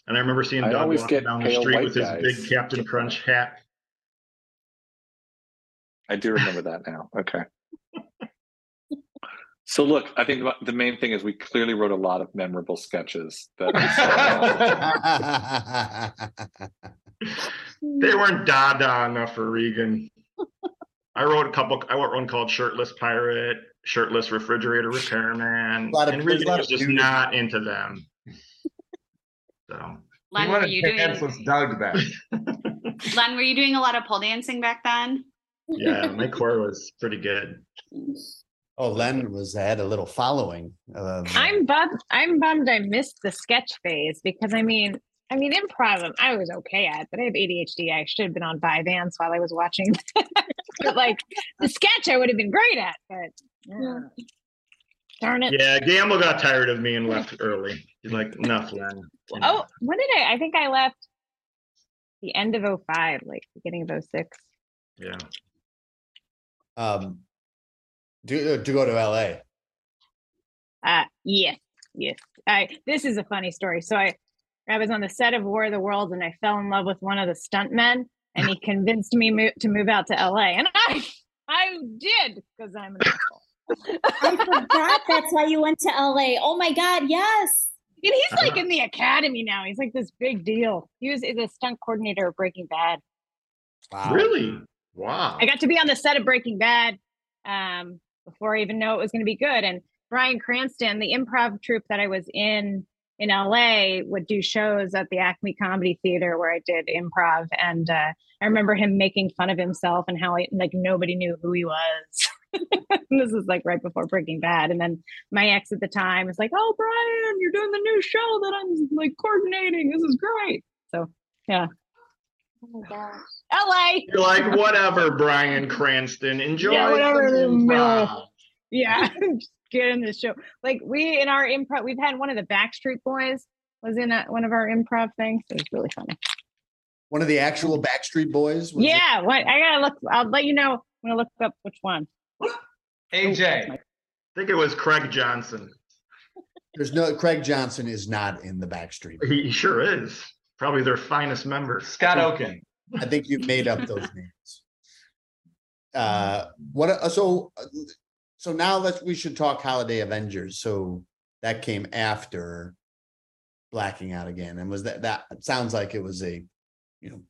E: and I remember seeing
F: I
E: Doug walking
F: get
E: down the street
F: white
E: with his big Captain Crunch hat.
F: I do remember that now. Okay. So look, I think the- the main thing is we clearly wrote a lot of memorable sketches. That
E: They weren't Dada enough for Regan. I wrote a couple. I wrote one called "Shirtless Pirate," "Shirtless Refrigerator Repairman,"
A: A lot of-
E: and
A: there's a
E: Regan
A: lot
E: was just
A: nudity.
E: not into them. So
B: He
D: Len, were you doing
B: pantsless Doug back.
D: Len, were you doing a lot of pole dancing back then?
E: yeah, my core was pretty good.
A: Oh, Len was had a little following. of, uh,
G: I'm bummed. I'm bummed I missed the sketch phase because I mean, I mean, improv I was okay at, but I have ADHD. I should have been on Vyvanse while I was watching. but like the sketch, I would have been great at. But yeah. darn it.
E: Yeah, Gamble got tired of me and left early. He's like, enough, Len.
G: Oh, when did I? I think I left the end of 05, like beginning of 06.
E: yeah.
A: um, to, to go to LA.
G: Uh yes, yes. I this is a funny story. So I I was on the set of War of the Worlds and I fell in love with one of the stuntmen and he convinced me mo- to move out to LA. And I I did because I'm an asshole.
C: I forgot that's why you went to LA. Oh my God, yes.
G: And he's like in the academy now. He's like this big deal. He was the stunt coordinator of Breaking Bad.
A: Wow.
E: Really? Wow.
G: I got to be on the set of Breaking Bad um, before I even know it was going to be good. And Bryan Cranston, the improv troupe that I was in in LA, would do shows at the Acme Comedy Theater where I did improv. And uh, I remember him making fun of himself and how he, like nobody knew who he was. this is like right before Breaking Bad. And then my ex at the time was like, "Oh, Brian, you're doing the new show that I'm like coordinating. This is great." So yeah,
C: Oh my gosh.
G: LA.
E: You're like, whatever, Bryan Cranston. Enjoy.
G: Yeah, whatever,
E: some
G: the middle. Yeah, just get in the show. Like we in our improv, we've had one of the Backstreet Boys was in a, one of our improv things. It was really funny.
A: One of the actual Backstreet Boys. was it?
G: yeah, what I gotta look. I'll let you know. I'm gonna look up which one.
B: Oh, AJ.
E: I think it was Craig Johnson.
A: There's no Craig Johnson is not in the Backstreet.
E: He, he sure is. Probably their finest member.
B: Scott Oaken.
A: I think you've made up those names. Uh, what? uh, So, uh, so now let's we should talk Holiday Avengers. So that came after blacking out again, and was that that sounds like it was a, you know,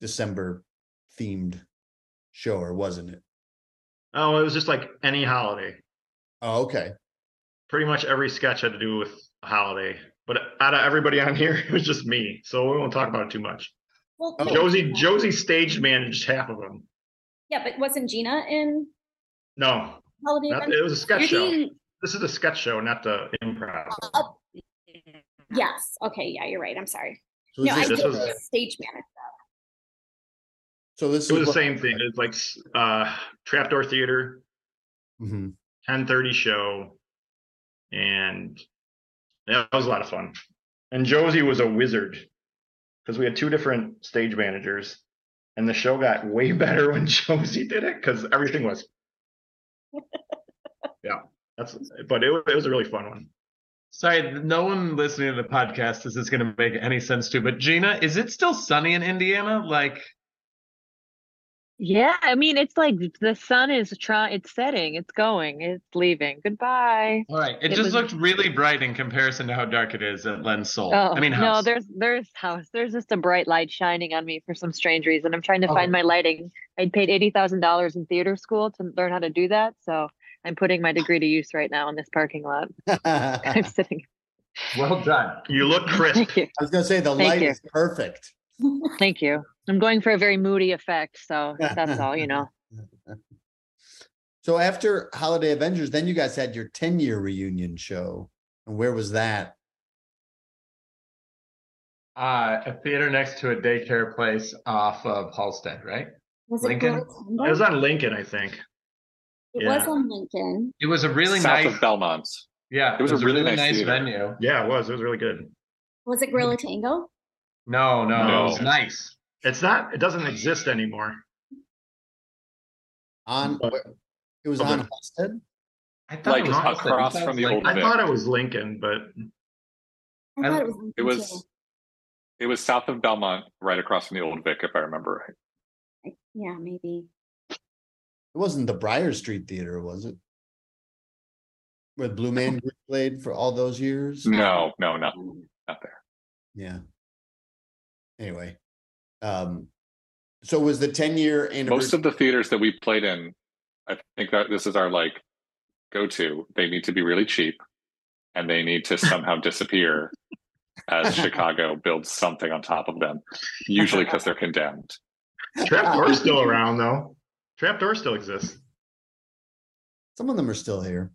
A: December themed show, or wasn't it?
E: Oh, it was just like any holiday.
A: Oh, okay.
E: Pretty much every sketch had to do with a holiday. But out of everybody on here, it was just me. So we won't talk about it too much.
C: Well,
A: Oh.
E: Josie Josie stage managed half of them.
C: yeah, but wasn't Gina in
E: No,
C: Holiday
E: not, it was a sketch
D: You're
E: show.
D: being-
E: This is a sketch show, not the improv.
C: Oh, yes. Okay. Yeah, you're right. I'm sorry.
A: So
C: No,
A: is
C: I
A: this,
E: this
C: did
E: was-
C: the stage manager.
A: so this
E: It was the same thing. It's like uh Trapdoor Theater,
A: Mhm.
E: 1030 show, and that was a lot of fun. And Josie was a wizard because we had two different stage managers, and the show got way better when Josie did it because everything was. yeah, that's. But it, it was a really fun one.
B: Sorry, no one listening to the podcast this is this going to make any sense to. But Gina, is it still sunny in Indiana? Like,
H: Yeah, I mean, it's like the sun is trying, it's setting, it's going, it's leaving. Goodbye.
B: All right. It,
H: It
B: just
H: was-
B: looked really bright in comparison to how dark it is at Len's Soul.
H: Oh,
B: I mean,
H: no, there's there's house. There's just a bright light shining on me for some strange reason. I'm trying to
B: Okay.
H: find oh. my lighting. I'd paid eighty thousand dollars in theater school to learn how to do that, so I'm putting my degree to use right now in this parking lot. I'm sitting.
B: well done.
E: You look crisp.
H: Thank you,
A: I was gonna say the
H: Thank
A: light
H: you.
A: is perfect.
H: thank you. I'm going for a very moody effect, so that's all. You know.
A: So after Holiday Avengers, then you guys had your 10 year reunion show. And where was that?
B: Uh, a theater next to a daycare place off of Halsted, right?
C: Was
B: Lincoln?
C: It,
E: It was on Lincoln, I think.
C: it was on Lincoln.
B: It was a really
F: South
B: nice,
F: of Belmont.
B: yeah,
F: it was a really nice theater.
B: venue.
E: Yeah, it was. It was really good.
C: Was it Gorilla Tango?
B: No, no,
F: No.
B: it was nice.
E: It's not. It doesn't exist anymore.
A: On
E: But-
A: where- it was
E: but
A: on
E: the-
A: Halsted?
B: I thought
F: Like
B: it was Halsted. I
F: across
B: thought it
F: from
B: was
F: the old
B: Lincoln.
E: I thought it was Lincoln, but
C: I
B: I-
C: thought it was Lincoln
F: It was
C: too.
F: it was south of Belmont, right across from the old Vic, if I remember right.
C: Yeah, maybe.
A: It wasn't the Briar Street Theater, was it? Where the Blue Man Group played for all those years?
F: No, no, not mm. not there.
A: Yeah. Anyway. Um, so was the 10 year anniversary.
F: Most of the theaters that we played in, I think that this is our like go to. They need to be really cheap and they need to somehow disappear as Chicago builds something on top of them, usually because they're condemned.
E: Trap Trapdoor's still around though. Trap Trapdoor still exists.
A: Some of them are still here.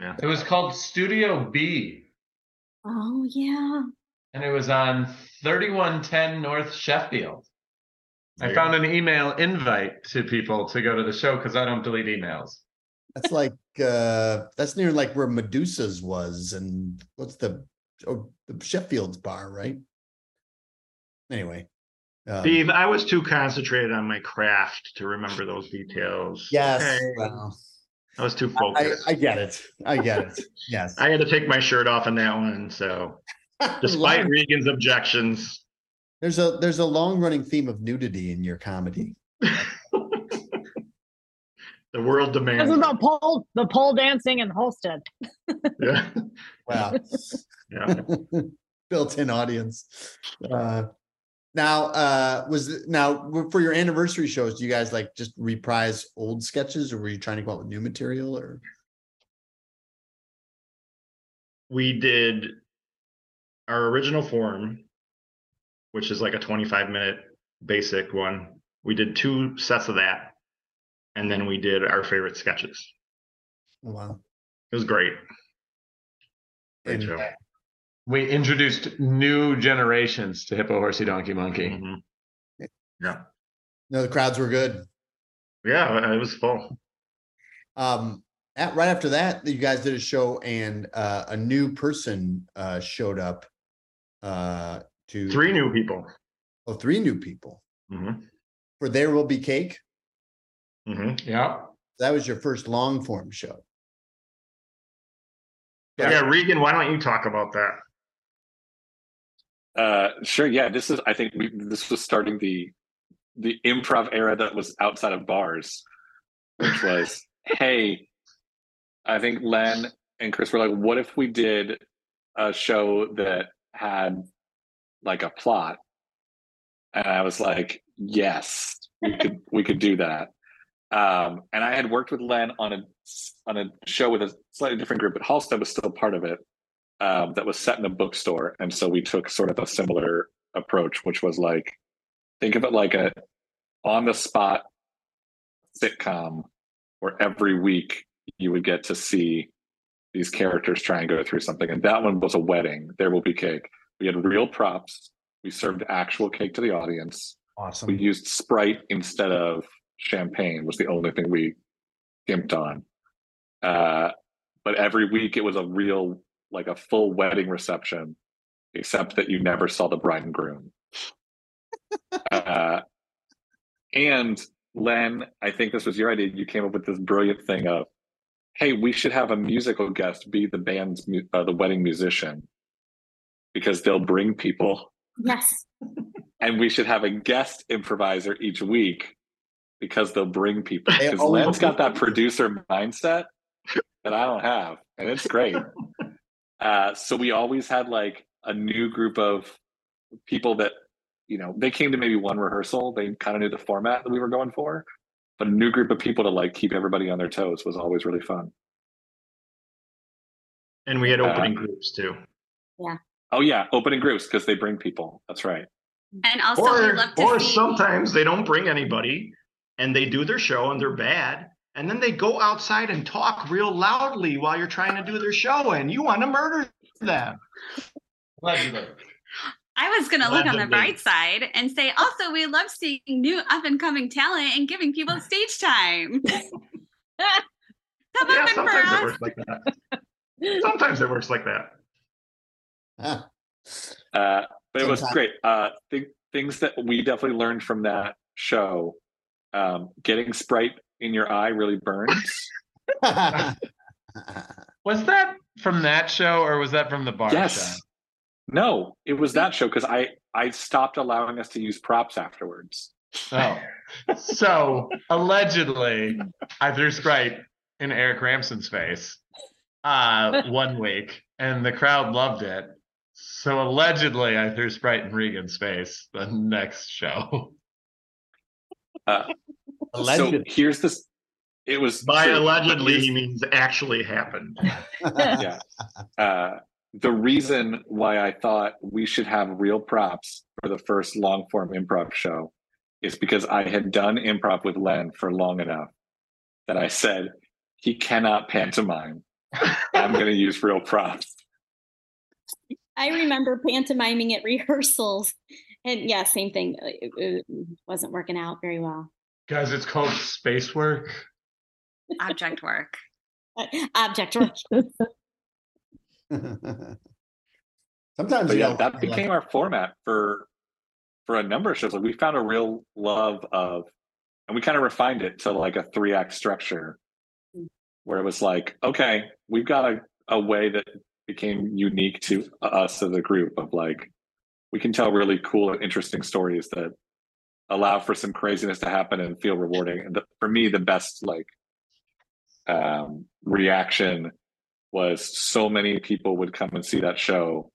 E: Yeah.
B: It was called Studio B,
C: Oh yeah.
B: And it was on 3110 North Sheffield. I
E: There.
B: found an email invite to people to go to the show because I don't delete emails.
A: That's like uh that's near like where Medusa's was and what's the oh the Sheffield's bar, right? Anyway. um,
E: Steve, I was too concentrated on my craft to remember those details.
A: Yes,
E: Okay.
A: well,
E: I was too
A: I,
E: focused.
A: I get it. I get it. Yes.
E: I had to take my shirt off on that one. So, despite
A: Long-
E: Regan's objections,
A: There's a there's a long running theme of nudity in your comedy.
E: the world demands.
G: This
E: demands.
G: is the pole, the pole dancing in Halsted.
E: Yeah.
A: Wow.
E: yeah.
A: Built-in audience. Uh now uh was now for your anniversary shows, do you guys like just reprise old sketches or were you trying to go up with new material or
E: We did our original form, which is like a 25 minute basic one. We did two sets of that. And then we did our favorite sketches.
A: oh, wow.
E: It was great. Great
A: And,
E: show.
A: uh,
B: We introduced new generations to Hippohorsey Donkeymonkey.
E: Mhm. Yeah.
A: No, the crowds were good.
E: Yeah, it was full.
A: Um, at, right after that, you guys did a show and uh, a new person uh, showed up uh, to
E: Three new people.
A: oh, three new people
E: hmm
A: for There Will Be Cake.
E: Mm-hmm.
B: Yeah.
A: That was your first long form show.
B: Yeah.
E: Yeah. Regan, why don't you talk about that?
F: Uh, sure. Yeah, this is. I think we, this was starting the the improv era that was outside of bars, which was, hey, I think Len and Chris were like, what if we did a show that had like a plot? And I was like, yes, we could we could do that. Um, and I had worked with Len on a on a show with a slightly different group, but Halstead was still part of it um, that was set in a bookstore, and so we took sort of a similar approach, which was like, think of it like a on the spot sitcom, where every week you would get to see these characters try and go through something. And that one was a wedding. There will be cake. We had real props. We served actual cake to the audience.
A: Awesome.
F: We used Sprite instead of champagne. Was the only thing we gimped on. Uh, but every week it was a real, like a full wedding reception, except that you never saw the bride and groom. uh, and Len, I think this was your idea. You came up with this brilliant thing of, hey, we should have a musical guest be the band's uh, the wedding musician because they'll bring people
C: Yes.
F: and we should have a guest improviser each week because they'll bring people. Because
A: always-
F: Len's got that producer mindset that I don't have, and it's great. Uh, so we always had like a new group of people that you know they came to maybe one rehearsal. They kind of knew the format that we were going for, but a new group of people to like keep everybody on their toes was always really fun.
E: And we had opening
F: Uh,
E: groups too. Yeah.
F: Oh yeah, opening groups because they bring people. That's right.
D: And also,
E: Or,
D: love to
E: or
D: see.
E: sometimes they don't bring anybody and they do their show and they're bad. And then they go outside and talk real loudly while you're trying to do their show and you want to murder them. Allegedly.
D: I was going to look on the
E: Allegedly.
D: bright side and say, also, we love seeing new up and coming talent and giving people stage time. Come
E: Yeah,
D: up and for
E: sometimes it
D: us.
E: works like that. Sometimes it works like that.
A: Ah,
F: Uh, but it was great. Uh, th- things that we definitely learned from that show. Um, getting Sprite in your eye really burns.
B: Was that from that show or was that from the bar
F: yes.
B: show?
F: No, it was that show because I I stopped allowing us to use props afterwards.
B: Oh. So allegedly, I threw Sprite in Eric Ramson's face uh, one week, and the crowd loved it. So allegedly, I threw Sprite in Regan's face the next show.
F: Uh, so here's this. It was
E: By
F: true,
E: allegedly, he means actually happened.
F: yeah. Uh, the reason why I thought we should have real props for the first long form improv show is because I had done improv with Len for long enough that I said he cannot pantomime. I'm going to use real props.
C: I remember pantomiming at rehearsals. And yeah, same thing. uh, It, it wasn't working out very well.
B: Guys, it's called space work.
D: Object work.
C: Uh, Object work.
A: Sometimes
F: But
A: you
F: yeah,
A: don't
F: that became our format for for a number of shows. Like we found a real love of, and we kind of refined it to like a three act structure, where it was like, okay, we've got a, a way that became unique to us as a group of like, we can tell really cool and interesting stories that allow for some craziness to happen and feel rewarding. And the, for me, the best like um, reaction was so many people would come and see that show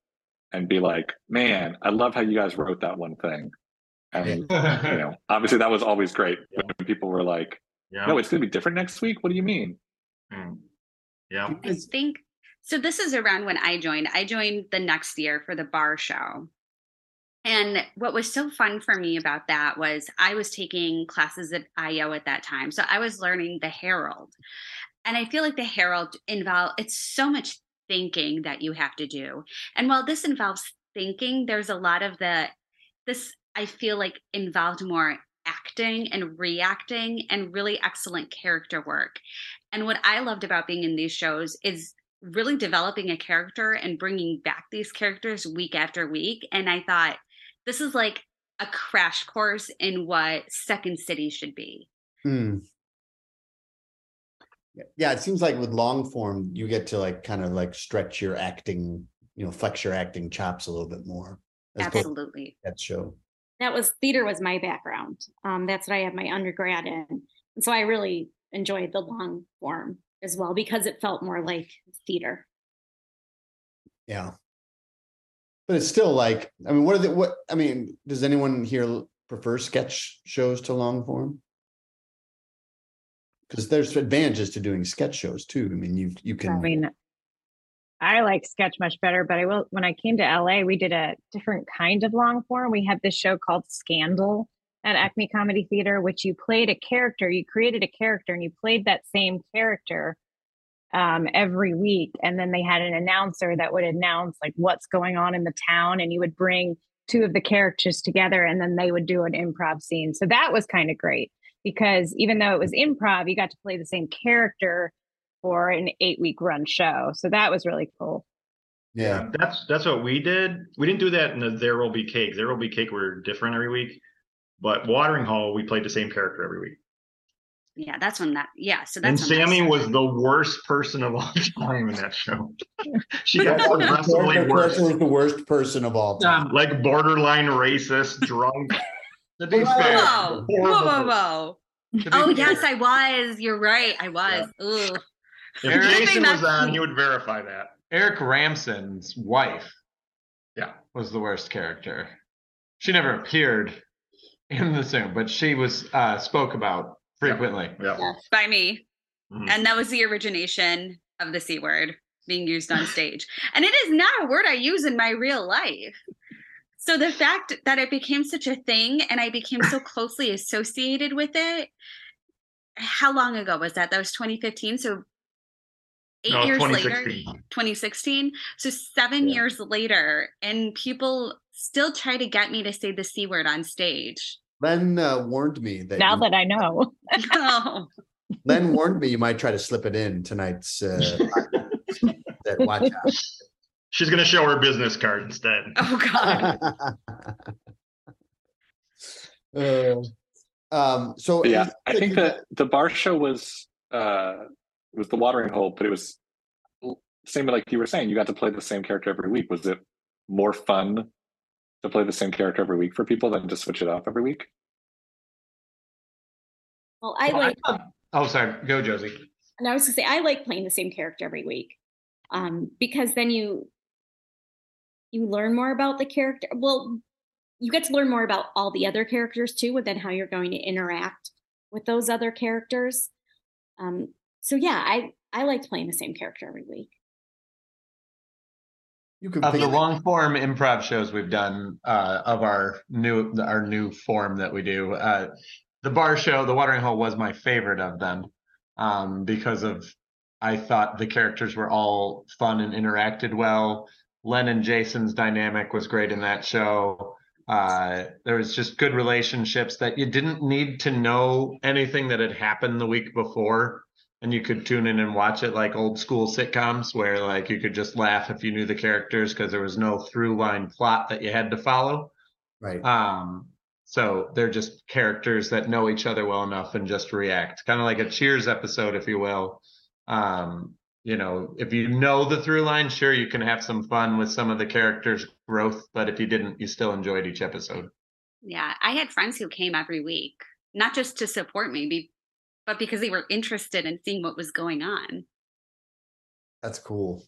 F: and be like, "Man, I love how you guys wrote that one thing." And you know, obviously, that was always great when people were like,
E: Yeah.
F: "No, it's going to be different next week." What do you mean?
E: Mm. Yeah.
D: I think so. This is around when I joined. I joined the next year for the bar show. And what was so fun for me about that was I was taking classes at IO at that time. So I was learning the Harold. And I feel like the Harold involve it's so much thinking that you have to do. And while this involves thinking, there's a lot of the this I feel like involved more acting and reacting and really excellent character work. And what I loved about being in these shows is really developing a character and bringing back these characters week after week. And I thought this is like a crash course in what Second City should be.
A: Hmm. Yeah, it seems like with long form, you get to like kind of like stretch your acting, you know, flex your acting chops a little bit more. as opposed to
D: Absolutely.
A: That show.
C: that was theater was my background. Um, that's what I had my undergrad in. And so I really enjoyed the long form as well because it felt more like theater.
A: Yeah. But it's still like, I mean, what are the, what, I mean, does anyone here prefer sketch shows to long form? Because there's advantages to doing sketch shows too. I mean, you, you can.
G: I mean, I like sketch much better, but I will. When I came to LA, we did a different kind of long form. We had this show called Scandal at Acme Comedy Theater, which you played a character. You created a character, and you played that same character um, every week. And then they had an announcer that would announce like what's going on in the town, and you would bring two of the characters together, and then they would do an improv scene. So that was kind of great because even though it was improv, you got to play the same character for an eight week run show. So that was really cool.
A: yeah.
E: That's that's what we did. We didn't do that in the There Will Be Cake. There Will Be Cake were different every week. But Watering Hole, we played the same character every week.
D: yeah, that's when that. Yeah, so
E: And
D: that's when that
E: Sammy was the worst person of all time in that show. she got progressively worse.
A: was the worst person of all time.
B: Um,
E: Like borderline racist, drunk.
B: To be
A: Whoa.
B: fair,
D: Whoa, whoa, whoa, whoa! Oh
B: fair,
D: yes, I was. You're right. I was. Ugh.
E: If
B: Eric-
E: Jason was on, he would verify that.
B: Eric Ramson's wife,
E: Yeah.
B: was the worst character. She never appeared in the Zoom, but she was uh spoke about frequently.
E: Yeah.
D: By me.
E: Mhm.
D: And that was the origination of the C word being used on stage. And it is not a word I use in my real life. So the fact that it became such a thing and I became so closely associated with it, how long ago was that? That was 2015. So eight
E: No,
D: years later,
E: 2016.
D: 2016. So seven
E: Yeah.
D: years later, and people still try to get me to say the C word on stage.
A: Len uh, warned me that
G: Now
A: you,
G: that I know.
A: Len warned me you might try to slip it in tonight's. Uh, that watch out.
E: She's gonna show her business card instead.
D: oh God.
A: Uh, um, so
F: yeah,
A: is-
F: I think that the bar show was uh was the watering hole, but it was same like you were saying, you got to play the same character every week. Was it more fun to play the same character every week for people than to switch it up every week?
C: Well, I
B: Well, I
C: like,
B: thought- oh, sorry. Go, Josie.
C: and I was gonna say, I like playing the same character every week, um, because then you you learn more about the character. Well, you get to learn more about all the other characters too, and then how you're going to interact with those other characters. Um, so yeah, I I liked playing the same character every week.
A: you can
B: Of the long form improv shows we've done uh, of our new our new form that we do, uh, the bar show, the Watering Hole, was my favorite of them um, because of I thought the characters were all fun and interacted well. Len and Jason's dynamic was great in that show. Uh, there was just good relationships that you didn't need to know anything that had happened the week before and you could tune in and watch it like old school sitcoms where like you could just laugh if you knew the characters because there was no through line plot that you had to follow
A: right.
B: um so they're just characters that know each other well enough and just react kind of like a cheers episode if you will um you know if you know the through line sure you can have some fun with some of the characters growth but if you didn't you still enjoyed each episode
D: Yeah, I had friends who came every week, not just to support me, but because they were interested in seeing what was going on.
A: That's cool.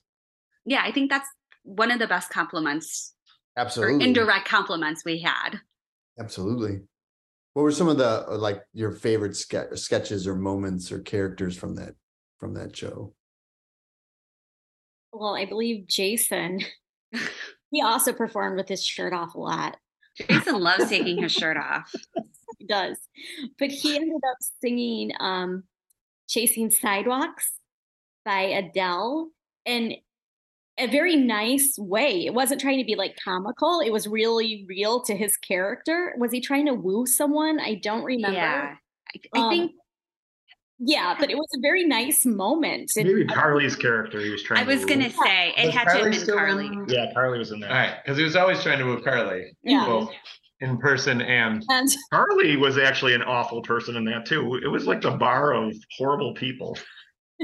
D: Yeah, I think that's one of the best compliments or
A: Absolutely.
D: indirect compliments we had.
A: Absolutely. What were some of the like your favorite ske- sketches or moments or characters from that from that show?
C: Well, I believe Jason. he also performed with his shirt off a lot.
D: Jason loves taking his shirt off.
C: He does, but he ended up singing um, "Chasing Sidewalks" by Adele in a very nice way. It wasn't trying to be like comical. It was really real to his character. Was he trying to woo someone? I don't remember.
D: Yeah, I, I
C: Um,
D: think
C: Yeah, but it was a very nice moment. and-
E: Maybe Carly's character he was trying
D: I was
E: to
D: gonna
E: woo.
D: say it
B: Was
D: had to have
B: Carly
D: been Carly.
B: in?
E: Yeah, Carly was in there.
B: all right because he was always trying to move carly
C: Yeah.
B: both in person and
C: and
E: Carly was actually an awful person in that too. It was like the bar of horrible people.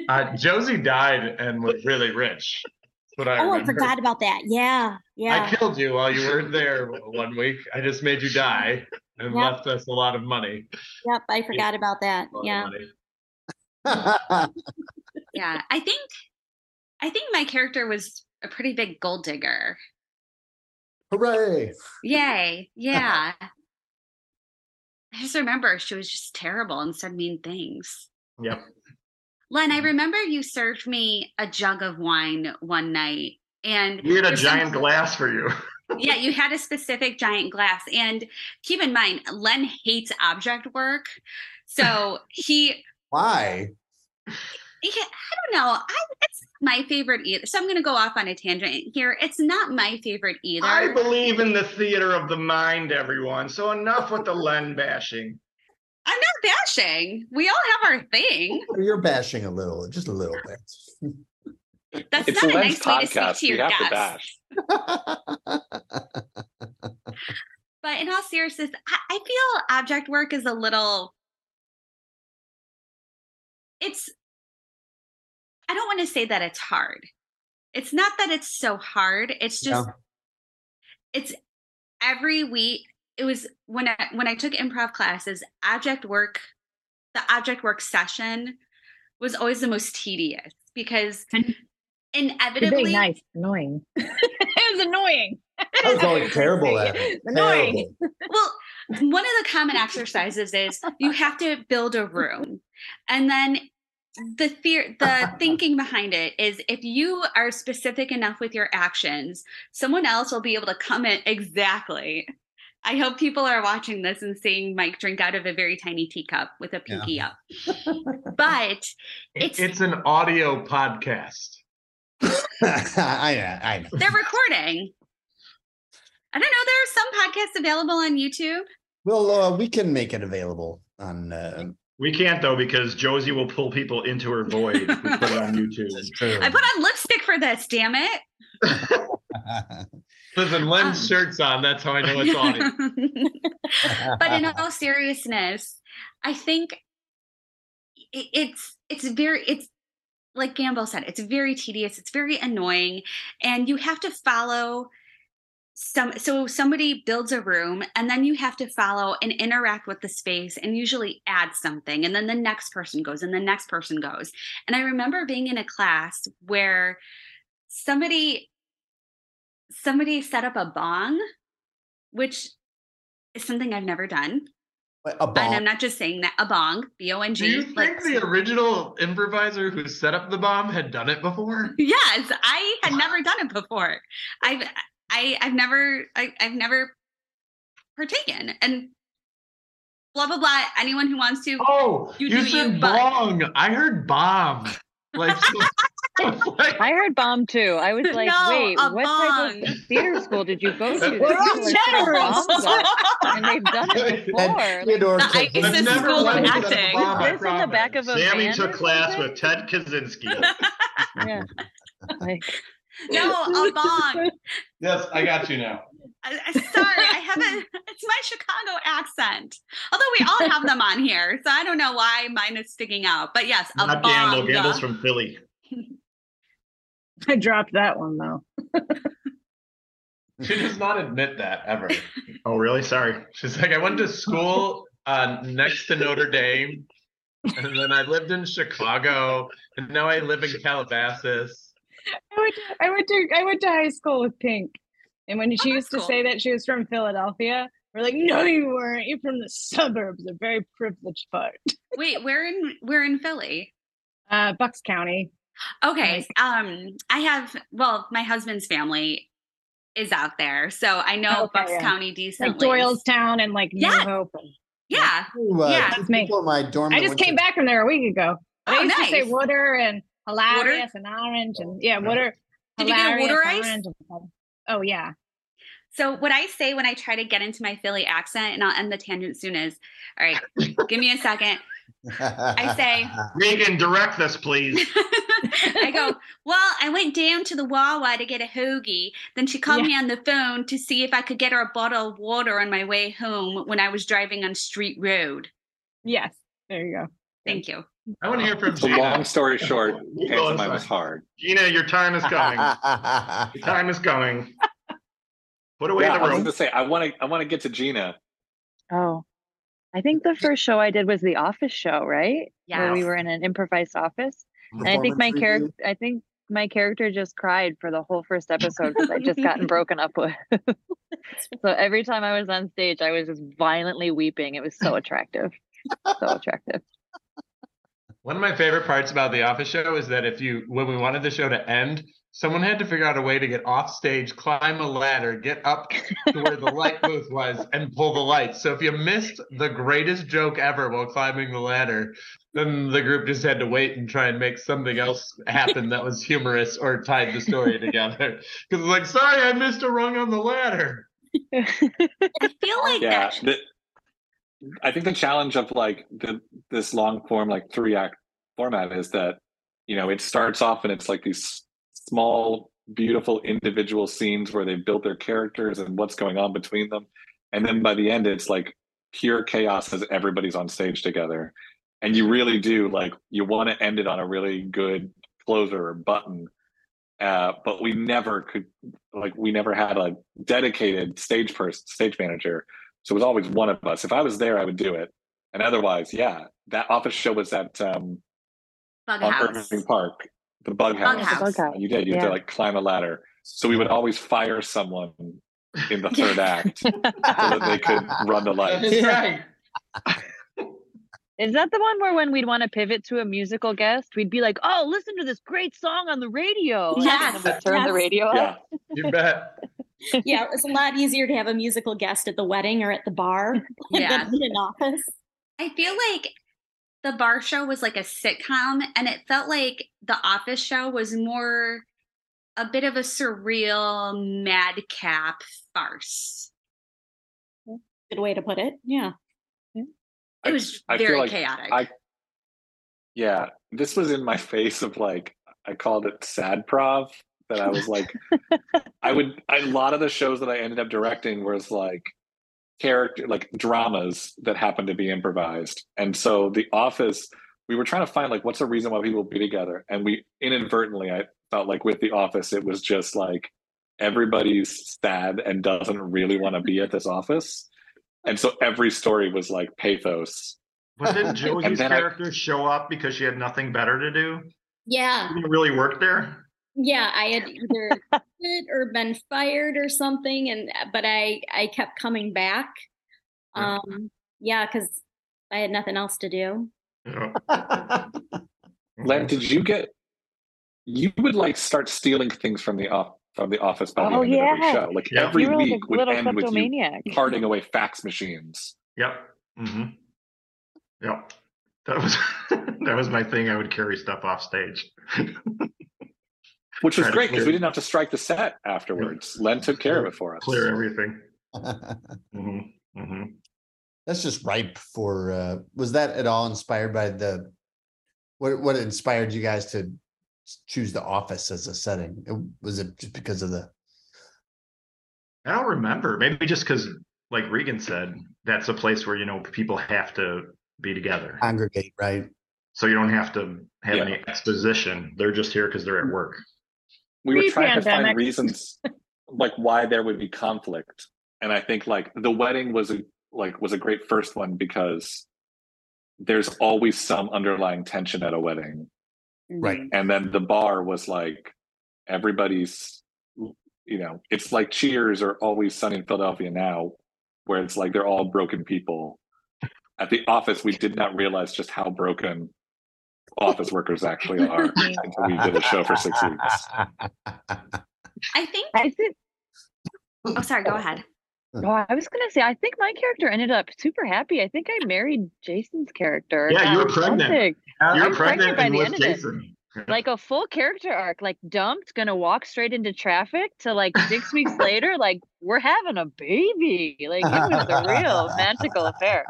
B: uh, josie died and was really rich That's what I
C: oh, I forgot about that. Yeah, yeah.
B: I killed you while you weren't there one week. I just made you die and
C: Yep.
B: left us a lot of money.
C: Yep, I forgot about that.
B: A lot of
C: Yeah.
B: money.
D: Yeah, I think I think my character was a pretty big gold digger.
A: Hooray!
D: Yay. Yeah. I just remember she was just terrible and said mean things.
E: Yep.
D: Len, I mm-hmm. remember you served me a jug of wine one night and
E: We had a
D: for some-
E: giant glass for you.
D: yeah, you had a specific giant glass. And keep in mind, Len hates object work. So he
A: Why?
D: Yeah, I don't know. I, it's my favorite either. So I'm going to go off on a tangent here. It's not my favorite either.
E: I believe in the theater of the mind, everyone. So enough with the Len bashing.
D: I'm not bashing. We all have our thing.
A: You're bashing a little, just a little bit.
D: That's
F: It's
D: not a
F: Len's
D: nice way to speak
F: podcast.
D: to
F: We
D: your
F: have to
D: guests.
F: bash.
D: But in all seriousness, I, I feel object work is a little it's I don't want to say that it's hard. It's not that it's so hard. It's just
A: Yeah.
D: it's every week. It was when I when I took improv classes, object work, the object work session was always the most tedious because inevitably
G: being nice, annoying. it was annoying.
A: I was always terrible at it.
G: Annoying.
A: Terrible.
D: Well, one of the common exercises is you have to build a room. And then the fear the thinking behind it is if you are specific enough with your actions, someone else will be able to come in exactly. I hope people are watching this and seeing Mike drink out of a very tiny teacup with a pinky up. But
B: It's,
D: It's-
B: an audio podcast.
A: I, I know.
D: they're recording. I don't know. There are some podcasts available on YouTube.
A: Well, uh, we can make it available on. Uh,
E: We can't though because Josie will pull people into her void if we put it on YouTube.
D: I put on lipstick for this, damn it.
B: Listen, Len's
D: Um,
B: shirt's on. That's how I know it's on.
D: but in all seriousness, I think it's it's very it's like Gamble said, it's very tedious, it's very annoying, and you have to follow some so somebody builds a room and then you have to follow and interact with the space and usually add something and then the next person goes and the next person goes and i remember being in a class where somebody somebody set up a bong which is something i've never done
A: a bong.
D: and i'm not just saying that a bong b-o-n-g
B: Do you think
D: like-
B: the original improviser who set up the bomb had done it before?
D: yes i had never done it before i've I, i've never I, i've never partaken and blah blah blah anyone who wants to
B: Oh,
D: You
B: you,
D: do
B: said
D: you, but-
B: I heard bomb. Like, like
H: I heard bomb too. I was like,
D: No,
H: wait,
D: a
H: what type
D: bong.
H: of theater school did you go to?
B: We're
H: that
G: all
H: people are setting
G: generous.
H: bombs up? and they've done it before. Like,
A: Theodore
D: The
A: took-
D: ISIS
B: I've never
D: school of
B: went to the
D: acting.
B: bomb, I
H: Is this in the back of a
E: Sammy
H: van
E: took class
H: something?
E: with Ted Kaczynski.
H: Yeah. Like,
D: no a bong
B: Yes, I got you now.
D: I, I- sorry i haven't it's my chicago accent although we all have them on here so i don't know why mine is sticking out but yes a
E: Not
D: bong
E: Gamble. Gamble's from Philly.
G: I dropped that one though.
B: She does not admit that ever.
E: Oh, really? Sorry.
B: She's like, I went to school uh, next to Notre Dame, and then I lived in Chicago, and now I live in Calabasas.
G: I went to, I went to I went to high school with Pink. And when she
D: Oh,
G: used to
D: cool.
G: say that she was from Philadelphia, we're like, no, you weren't. You're from the suburbs, a very privileged part.
D: wait we're in we're in philly
G: Uh, Bucks County.
D: Okay.
G: Nice.
D: Um, I have well, my husband's family is out there, so I know
G: Okay,
D: Bucks
G: yeah.
D: County decently.
G: Like Doylestown and like New
D: Yeah.
G: Hope. and-
D: Yeah.
A: Ooh, uh,
D: Yeah.
G: That's me.
A: people in my dorm.
G: I just
A: went
G: came
A: to-
G: back from there a week ago. But I
D: Oh,
G: used to say
D: nice.
G: water and hilarious and orange and yeah, water.
D: Did you get a water ice?
G: and- Oh yeah.
D: So what I say when I try to get into my Philly accent, and I'll end the tangent soon, is all right. give me a second. I say-
E: Regan, direct this, please.
D: I go, well, I went down to the Wawa to get a hoagie. Then she called
G: Yeah.
D: me on the phone to see if I could get her a bottle of water on my way home when I was driving on Street Road.
G: Yes. There you go.
D: Thank you.
B: I want to hear from
F: So
B: Gina.
F: long story short,
E: oh, Keep
F: pantomime was hard.
E: Gina, your time is coming. Your time is coming. Put away
F: Yeah, I was going to say I want to I want to get to Gina.
H: oh, I think the first show I did was the office show, right? Where we were in an improvised office. And I think my character. I think my character just cried for the whole first episode because I just gotten broken up with. so every time I was on stage, I was just violently weeping. It was so attractive, so attractive.
B: One of my favorite parts about the Office show is that if you, when we wanted the show to end, someone had to figure out a way to get off stage, climb a ladder, get up to where the light booth was, and pull the lights. So if you missed the greatest joke ever while climbing the ladder, then the group just had to wait and try and make something else happen that was humorous or tied the story together. Because it's like, sorry, I missed a rung on the ladder.
D: I feel like
F: Yeah,
D: that.
F: the, I think the challenge of like the this long form like three act format is that you know it starts off and it's like these small beautiful individual scenes where they build their characters and what's going on between them and then by the end it's like pure chaos as everybody's on stage together and you really do like you want to end it on a really good closer or button. Uh, but we never could like we never had a dedicated stage person, stage manager. So it was always one of us. If I was there, I would do it. And otherwise, yeah, that office show was at um,
D: Bug
F: on
D: house.
F: Irving Park, the bug house.
D: Bug house.
H: Bug house.
F: You did. You had to like climb a ladder. So we would always fire someone in the third act so that they could run the lights.
B: That's right.
H: Is that the one where when we'd want to pivot to a musical guest, we'd be like, "Oh, listen to this great song on the radio." and
D: Yes,
H: then we'd turn the
C: yes.
H: radio
F: Yeah.
B: You bet.
C: yeah, it was a lot easier to have a musical guest at the wedding or at the bar
D: Yeah.
C: than in an office.
D: I feel like the bar show was like a sitcom, and it felt like the office show was more a bit of a surreal madcap farce.
C: Good way to put it. Yeah.
D: It was
F: I feel
D: very
F: like
D: chaotic.
F: I- Yeah, this was in my face of like I called it sad prov. That I was like, I would a lot of the shows that I ended up directing was like character like dramas that happened to be improvised, and so The Office. We were trying to find like what's the reason why people be together, and we inadvertently I felt like with The Office it was just like everybody's sad and doesn't really want to be at this office, and so every story was like pathos.
E: But didn't
F: And
E: Josie's
F: then I-
E: character show up because she had nothing better to do?
C: Yeah.
E: Didn't really work there?
C: Yeah. I had either quit or been fired or something. And, but I, I kept coming back.
E: Yeah.
C: Um, yeah. Cause I had nothing else to do.
E: Yeah.
F: Len, did you get? You would like start stealing things from the off from the office by the
H: Oh,
F: end of every
H: yeah.
F: show. Like
E: Yeah.
F: every
H: you were like
F: week
H: a
F: would end with you parting away fax machines.
E: Yep. mm-hmm. Yep. That was that was my thing. I would carry stuff off stage.
F: Which was great because we didn't have to strike the set afterwards. Len took care of it for us.
E: Clear everything. hmm hmm
A: That's just ripe for, uh, was that at all inspired by the, what, what inspired you guys to choose the office as a setting? It- Was it just because of the,
E: I don't remember. Maybe just because, like Regan said, that's a place where you know people have to be together,
A: congregate, right?
E: so you don't have to have
F: Yeah.
E: any exposition. They're just here because they're at work.
F: We were trying to find reasons like why there would be conflict. And I think like the wedding was a like was a great first one because there's always some underlying tension at a wedding.
A: Right.
C: Mm-hmm.
F: and then the bar was like everybody's you know it's like cheers or always sunny in philadelphia now where it's like they're all broken people at the office we did not realize just how broken office workers actually are until we did a show for six weeks
D: I think.
H: I think.
D: Oh, sorry. Go ahead.
H: Oh, I was gonna say, I think my character ended up super happy. I think I married Jason's character.
E: Yeah, you were pregnant.
H: something.
E: You're
H: I'm pregnant
E: pregnant
H: by
E: and
H: the
E: with
H: end of it. Like a full character arc, like dumped, gonna walk straight into traffic to like six weeks later, like we're having a baby. Like it was a real magical affair.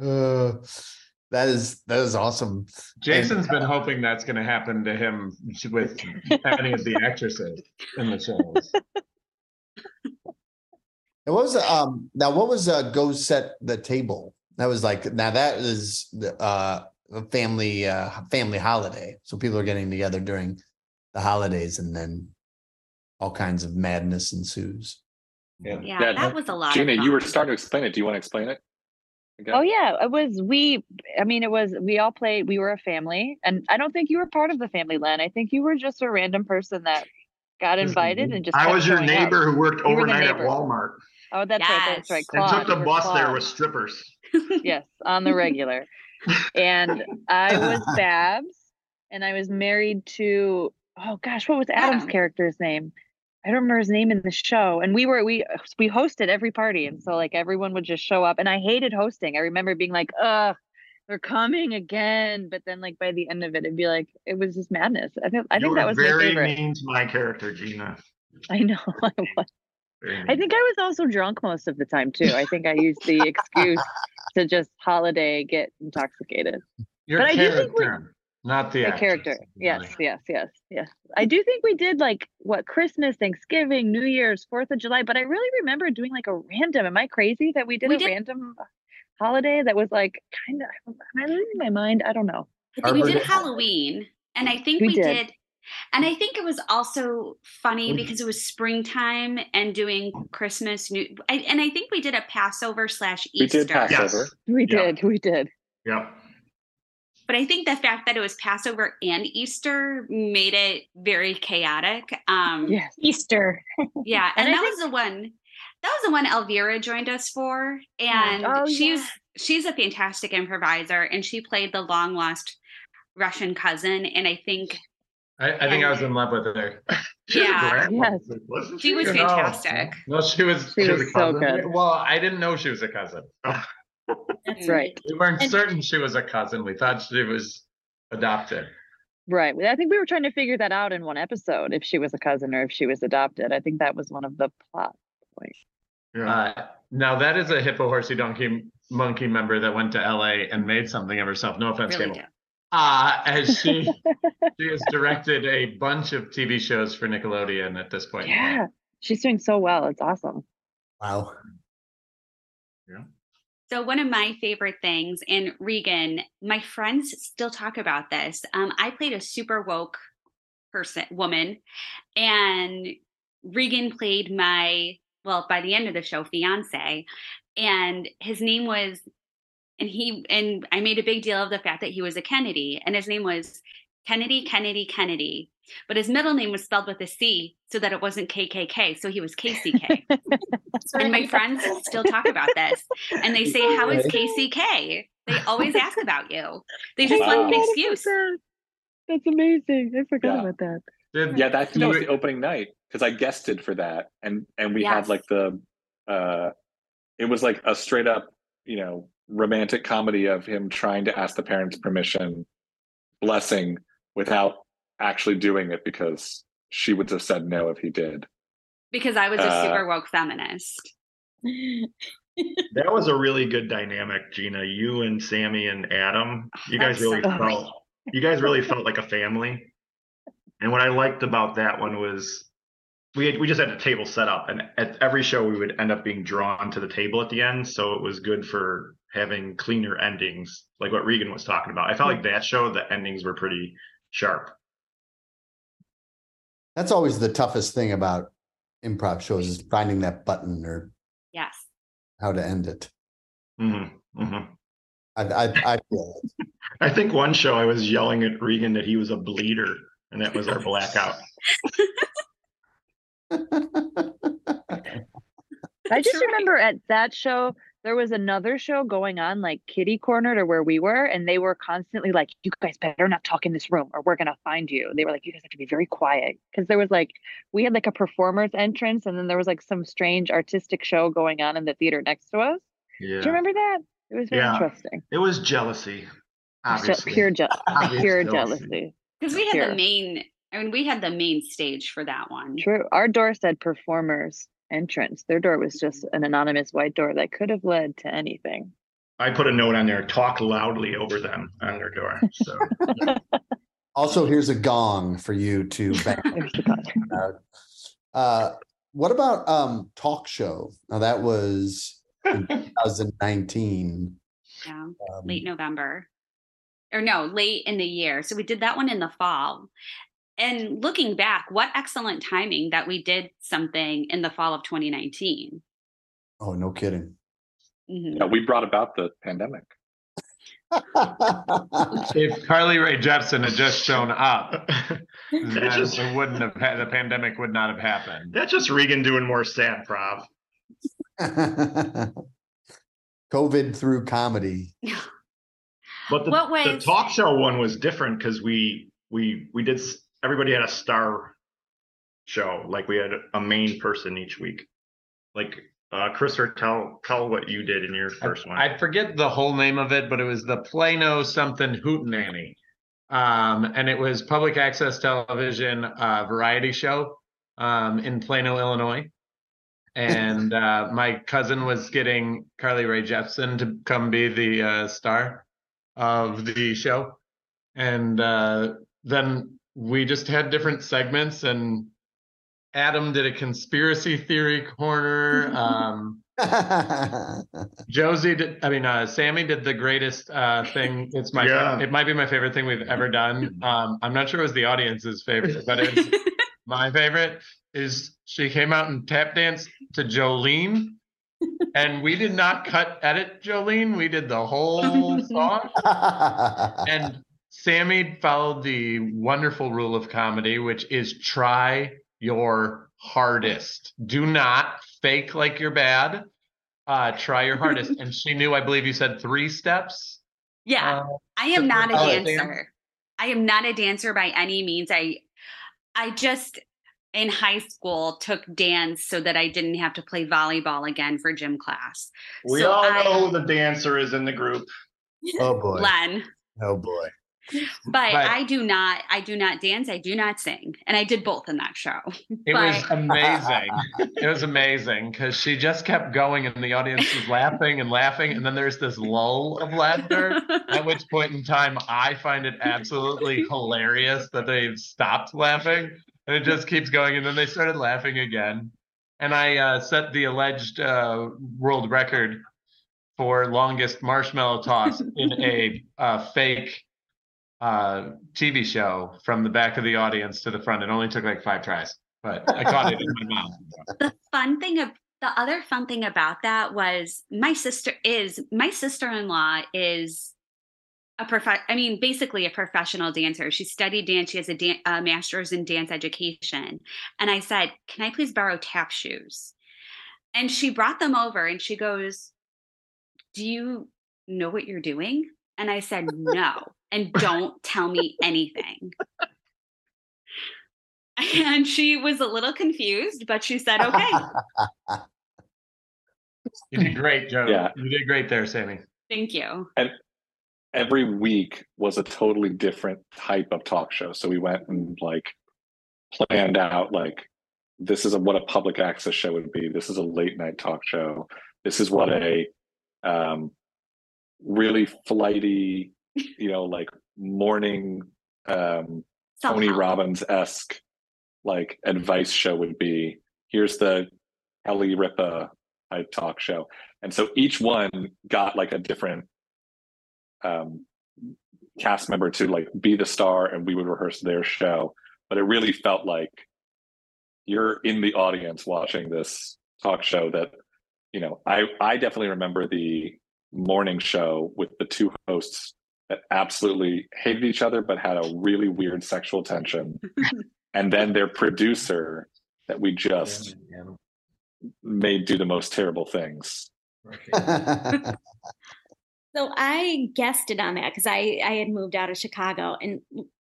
A: Uh, that is, that is awesome.
B: Jason's been hoping that's going to happen to him with any of the actresses in the shows.
A: And what was, um, now what was, uh, go set the table? That was like, now that is, the, uh, a family, uh, family holiday. So people are getting together during the holidays and then all kinds of madness ensues.
D: Yeah,
F: Yeah,
D: that was a lot.
F: gina
D: of
F: you were starting to explain it do you want to explain it again?
H: Oh yeah, it was we. I mean, it was we all played. We were a family, and I don't think you were part of the family, Len. I think you were just a random person that got invited and just.
E: I was your
H: showing up.
E: neighbor who worked
H: You
E: overnight at. Walmart
H: Oh, that's right. That's right.
D: Yes.
H: Claude,
E: and took the
H: were
E: bus there with strippers.
H: yes, on the regular. and I was Babs, and I was married to oh gosh, what was Adam's
D: Adam.
H: character's name? I don't remember his name in the show. And we were we we hosted every party, and so like everyone would just show up, and I hated hosting. I remember being like, ugh. They're coming again, but then like by the end of it, it'd be like it was just madness. I think I think that was my
E: very
H: favorite.
E: mean to my character, Gina.
H: I know. I was. I think I was also drunk most of the time too. I think I used the excuse to just holiday get intoxicated.
B: Your
H: But I do think
B: character. Not the
H: the
B: actress.
H: character. Yes, yes, yes, yes. I do think we did like what Christmas, Thanksgiving, New Year's, Fourth of July, but I really remember doing like a random. Am I crazy that we did
D: We
H: a
D: did-
H: random holiday that was like kind of? Am I losing my mind? I don't know.
D: I think we did Halloween, and I think
H: We
D: we,
H: did.
D: did. And I think it was also funny because it was springtime and doing Christmas. New, I, and I think we did a Passover slash Easter.
F: We did Passover.
H: We
E: Yeah.
H: did, we did.
E: Yep.
D: But I think the fact that it was Passover and Easter made it very chaotic. Um,
H: Yes.
G: Easter.
D: Yeah,
H: And
D: and,
H: I
D: that was the one. That was the one Elvira joined us for, and
H: Oh,
D: she's
H: yeah.
D: she's a fantastic improviser, and she played the long lost Russian cousin, and I think
B: I, I think I was in love with her.
E: She
D: Yeah.
E: grandma,
H: Yes.
E: wasn't
D: she was fantastic.
B: No, she was.
H: She
B: She,
H: was
B: was a
H: so
B: cousin.
H: good.
B: Well, I didn't know she was a cousin.
G: That's
H: Right.
B: We weren't
G: And-
B: certain she was a cousin. We thought she was adopted.
H: Right. I think we were trying to figure that out in one episode if she was a cousin or if she was adopted. I think that was one of the plot points.
E: Yeah.
B: Uh, now that is a hippo horsey donkey monkey member that went to LA and made something of herself. No offense,
D: Really
B: Cable. Uh, as she she has directed a bunch of TV shows for Nickelodeon at this point.
H: Yeah. She's doing so well. It's awesome.
A: Wow.
D: So one of my favorite things, and Regan, my friends still talk about this. Um, I played a super woke person, woman, and Regan played my well by the end of the show fiance, and his name was, and he and I made a big deal of the fact that he was a Kennedy, and his name was Kennedy, Kennedy, Kennedy, but his middle name was spelled with a C so that it wasn't KKK, so he was KCK. and my friends still talk about this and they say how is kck they always ask about you they just want an
F: Wow.
D: excuse
H: That. That's amazing. I forgot
F: Yeah.
H: about that.
B: Did,
F: Yeah, that, I think that was the opening night because I guested for that, and and we had like the, uh, it was like a straight up, you know, romantic comedy of him trying to ask the parents' permission, blessing without actually doing it because she would have said no if he did.
D: because i was a
F: Uh,
D: super woke feminist
E: That was a really good dynamic, Gina. You and Sammy and Adam. You guys
D: That's
E: really
D: so
E: felt you guys really felt like a family. And what I liked about that one was we had, we just had a table set up, and at every show we would end up being drawn to the table at the end. So it was good for having cleaner endings, like what Regan was talking about. I felt like that show the endings were pretty sharp.
A: That's always the toughest thing about improv shows is finding that button or
D: yes
A: how to end it.
E: hmm hmm
A: I, I, I feel it.
E: I think one show I was yelling at Regan that he was a bleeder, and that was our blackout.
H: I just remember at that show, there was another show going on, like Kitty Corner, or where we were, and they were constantly like, "You guys better not talk in this room, or we're gonna find you." They were like, "You guys have to be very quiet," because there was like, we had like a performer's entrance, and then there was like some strange artistic show going on in the theater next to us.
E: Yeah,
H: Do you remember that? It was very
E: Yeah.
H: interesting.
E: it was jealousy.
H: Je-
E: Obviously,
H: pure, je-
E: Obvious
H: pure
E: jealousy.
H: jealousy.
D: because we had
H: Sure.
D: the main i mean we had the main stage for that one
H: True. Our door said performers entrance. Their door was just an anonymous white door that could have led to anything.
E: I put a note on there: talk loudly over them on their door. So
A: Also, here's a gong for you to bang.
H: There's the con-
A: out. Uh, what about um talk show? Now that was in 2019.
D: yeah
A: Um,
D: late november or no late in the year so we did that one in the fall and looking back what excellent timing that we did something in the fall of 2019
A: Oh, no kidding.
D: Mhm.
F: Yeah, we brought about the pandemic.
B: if Carly Rae Jepsen had just shown up,
E: that's just
B: it wouldn't have had the pandemic would not have happened.
E: that's just Regan doing more sad prov.
A: COVID through comedy.
E: But the,
D: What
E: the talk show one was different because we we we did s- everybody had a star show like we had a main person each week. Like uh Chris, or tell tell what you did in your first one.
B: I forget the whole name of it, but it was the Plano something hootenanny. Um, and it was public access television uh, variety show um, in Plano, Illinois. And uh, my cousin was getting Carly Rae Jepsen to come be the uh, star of the show. and uh, then we just had different segments and adam did a conspiracy theory corner um, josie did i mean uh, sammy did the greatest uh, thing. It's my
E: Yeah.
B: it might be my favorite thing we've ever done. Um, i'm not sure it was the audience's favorite but it's my favorite is she came out and tap danced to jolene. And we did not cut edit jolene. We did the whole song. And Sammy followed the wonderful rule of comedy, which is try your hardest. Do not fake like you're bad. Uh, try your hardest. and she knew, I believe you said three steps.
D: Yeah.
B: Uh,
D: I am not a
B: damn.
D: dancer. I am not a dancer by any means. I I just in high school took dance so that I didn't have to play volleyball again for gym class.
E: We
D: So
E: all
D: I-
E: know who the dancer is in the group.
A: oh boy.
D: Len.
A: Oh boy.
D: But
B: But-
D: I do not I do not dance, I do not sing. And I did both in that show.
B: It was amazing. it was amazing because she just kept going and the audience was laughing and laughing. And then there's this lull of laughter. At which point in time, I find it absolutely hilarious that they've stopped laughing and it just keeps going. And then they started laughing again. And I uh, set the alleged uh, world record for longest marshmallow toss in a uh, fake uh, TV show from the back of the audience to the front. It only took like five tries, but I caught it in my mouth.
D: the fun thing of the other fun thing about that was my sister is my sister-in-law is a prof I mean basically a professional dancer. She studied dance. She has a, dan- a master's in dance education. And I said, "Can I please borrow tap shoes?" And she brought them over and she goes, "Do you know what you're doing?" And I said, "No." And don't tell me anything. And she was a little confused, but she said, okay.
B: You did great, Joe.
F: Yeah.
B: You did great there, Sammy.
D: Thank you.
F: And every week was a totally different type of talk show. So we went and like planned out like this is a, what a public access show would be. This is a late night talk show. This is what a um, really flighty, you know, like morning um, Tony Robbins esque like advice show would be. Here's the Kelly Ripa type talk show, and so each one got like a different um, cast member to like be the star, and we would rehearse their show. But it really felt like you're in the audience watching this talk show. That you know, I I definitely remember the morning show with the two hosts that absolutely hated each other but had a really weird sexual tension and then their producer that we just made do the most terrible things
C: So I guessed it on that because I I had moved out of Chicago and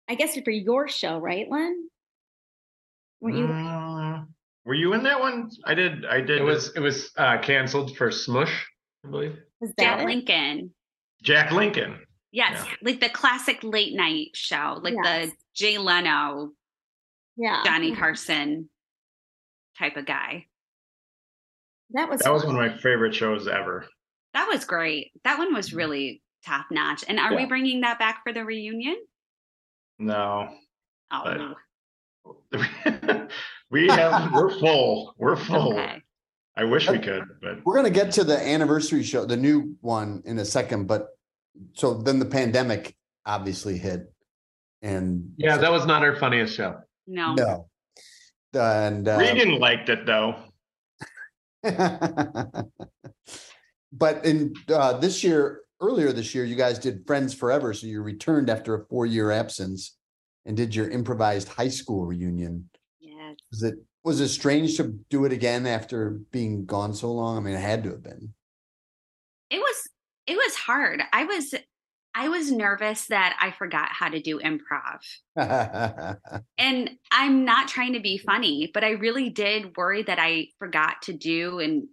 C: I guessed it for your show, right, Len? Were you?
E: Mm, were you in that one? I did. I did.
B: It was it was uh, canceled for Smush, I believe.
C: Was
D: Jack
C: that it?
D: Lincoln.
E: Jack Lincoln.
D: Yes,
E: Yeah.
D: like the classic late night show, like
C: Yes.
D: the Jay Leno,
C: Yeah,
D: Johnny mm-hmm. Carson type of guy.
C: That was
E: That was one of my favorite shows ever.
D: That was great. That one was mm-hmm. really top notch. And are we bringing that back for the reunion?
E: No,
D: Oh, No.
E: we have. We're full. We're full.
D: okay.
E: I wish we could, but
A: We're gonna get to the anniversary show, the new one in a second, but so then the pandemic obviously hit. And
B: Yeah, that was not our funniest show.
D: No.
A: no. And uh,
E: Regan liked it though.
A: but in uh, this year, earlier this year, you guys did Friends Forever. So you returned after a four year absence and did your improvised high school reunion.
D: Yes.
A: Was it was it strange to do it again after being gone so long? I mean, it had to have been.
D: It was it was hard. I was I was nervous that I forgot how to do improv. And I'm not trying to be funny, but I really did worry that I forgot to do and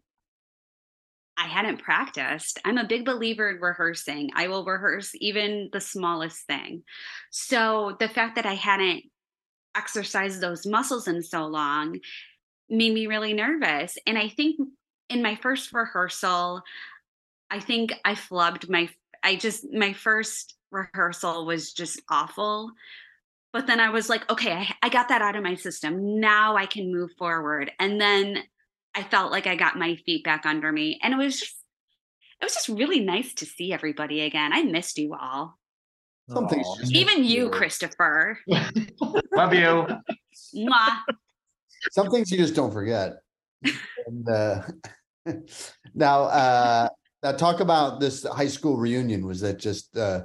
D: I hadn't practiced. I'm a big believer in rehearsing. I will rehearse even the smallest thing. So the fact that I hadn't exercised those muscles in so long made me really nervous. And I think in my first rehearsal, I think I flubbed my I just my first rehearsal was just awful. But then I was like, okay, I, I got that out of my system. Now I can move forward. And then I felt like I got my feet back under me. And it was just it was just really nice to see everybody again. I missed you all.
A: Something's
E: Aw.
A: just-
D: Even you, Christopher.
B: Love you.
D: Mwah.
A: Some things you just don't forget. And, uh, now, uh, now talk about this high school reunion. Was that just, uh,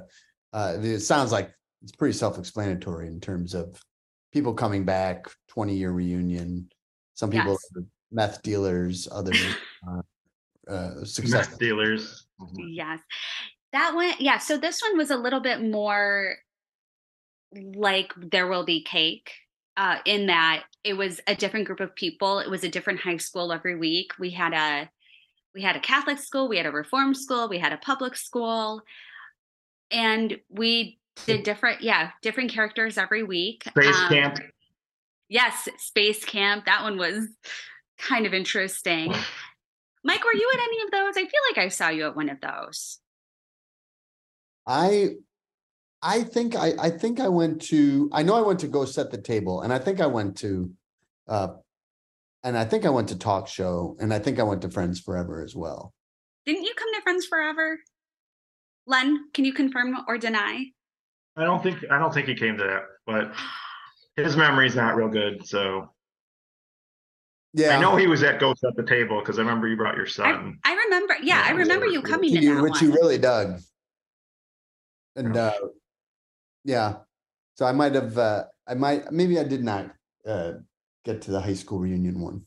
A: uh, it sounds like it's pretty self-explanatory in terms of people coming back, twenty-year reunion. Some people
D: Yes.
A: are meth dealers, others, uh, uh, success.
E: Meth dealers.
D: Yes. That one, yeah. So this one was a little bit more like There Will Be Cake, uh, in that it was a different group of people. It was a different high school every week. We had a we had a Catholic school, we had a reform school, we had a public school, and we did different, yeah, different characters every week.
E: Space
D: Um,
E: camp.
D: Yes, space camp. That one was kind of interesting. Mike, were you at any of those? I feel like I saw you at one of those.
A: I, I think I, I think I went to, I know I went to go set the table and I think I went to, uh, and I think I went to talk show and I think I went to Friends Forever as well.
D: Didn't you come to Friends Forever? Len, can you confirm or deny?
E: I don't think I don't think he came to that, but his memory's not real good. So
A: Yeah.
E: I know he was at go set the table because I remember you brought your son.
D: I remember, yeah, I remember you coming
A: which
D: to
A: you,
D: that
A: which you really dug. And uh yeah, so I might have uh I might maybe I did not uh get to the high school reunion one.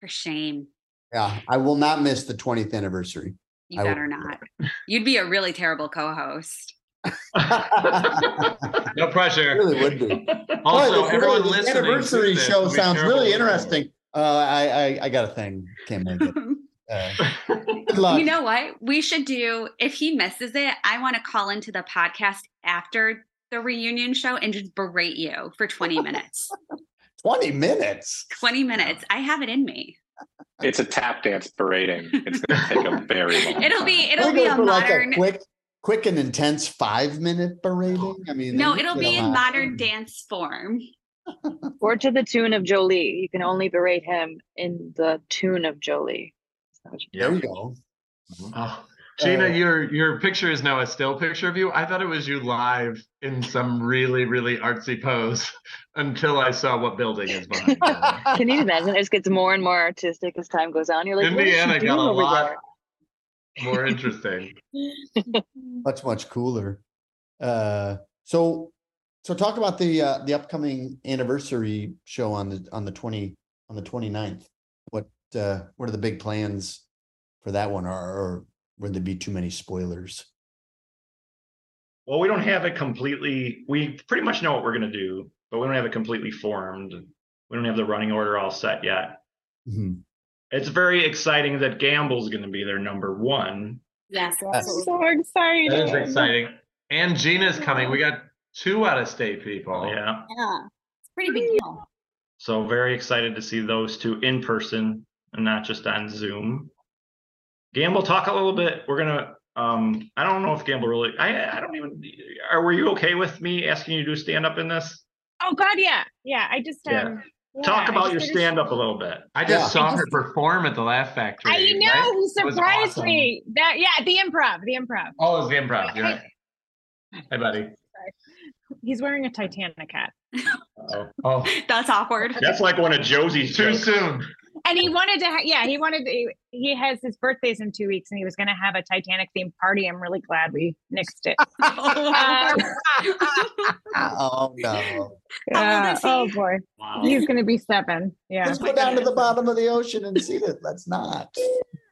D: For shame.
A: Yeah, I will not miss the 20th anniversary.
D: You
A: I will-
D: better not. You'd be a really terrible co-host.
B: No pressure.
A: Really would be.
B: Also,
A: Boy,
B: everyone
A: really-
B: listening. to
A: Anniversary
B: this
A: show sounds really interesting. Uh I I I got a thing. Can't make it. Uh, good luck.
D: you know what? We should do if he misses it, I want to call into the podcast after the reunion show and just berate you for 20 minutes.
A: 20 minutes.
D: 20 minutes. I have it in me.
F: It's a tap dance berating. It's going to take a very long
D: It'll be it'll be a
A: for like
D: modern
A: quick quick and intense five minute berating. I mean
D: No, it'll be
A: a
D: in
A: lot.
D: modern dance form.
H: Or to the tune of Jolene. You can only berate him in the tune of Jolene. Is that what you-
A: There you go.
B: Oh, Gina,
A: Uh,
B: your your picture is now a still picture of you. I thought it was you live in some really really artsy pose until I saw what building is behind you.
H: Can you imagine? It just gets more and more artistic as time goes on. You're like, what is she
B: Indiana
H: doing
B: got a lot
H: there?
B: more interesting.
A: Much, much cooler. Uh so so talk about the uh the upcoming anniversary show on the on the 20 on the 29th. What uh what are the big plans for that one or or would there be too many spoilers?
E: well, we don't have it completely. We pretty much know what we're gonna do, but we don't have it completely formed. We don't have the running order all set yet.
A: Mhm.
E: It's very exciting that Gamble's gonna be their number one.
C: Yes,
A: Yes.
G: So exciting.
B: That is exciting. And Gina's coming. We got two out of state people.
E: Yeah.
C: Yeah, it's a pretty big deal.
E: So very excited to see those two in person and not just on Zoom. Gamble, talk a little bit. We're gonna. Um, I don't know if Gamble really. I I don't even. Are were you okay with me asking you to do stand up in this?
G: Oh God, yeah, yeah. I just
E: Yeah.
G: um. yeah,
E: Talk about your stand up a little bit.
B: I just
A: Yeah.
B: saw
G: I
B: her perform at the Laugh Factory.
G: I know
B: right?
G: he surprised
B: awesome.
G: me. That yeah, the improv, the improv.
B: Oh, it was the improv. You're
G: Hey.
B: right. Hey, buddy.
G: He's wearing a Titanic hat,
E: Oh,
B: Oh,
D: That's awkward.
E: that's like one of Josie's
B: too
E: jokes.
B: soon.
G: And he wanted to. Ha- yeah, he wanted. To, he has his birthday's in two weeks, and he was going to have a Titanic themed party. I'm really glad we nixed it. Um,
A: Oh no.
D: How old is he?
G: oh boy,
E: Wow.
G: he's going to be seven. Yeah.
A: Let's go down to the bottom of the ocean and see it. Let's not.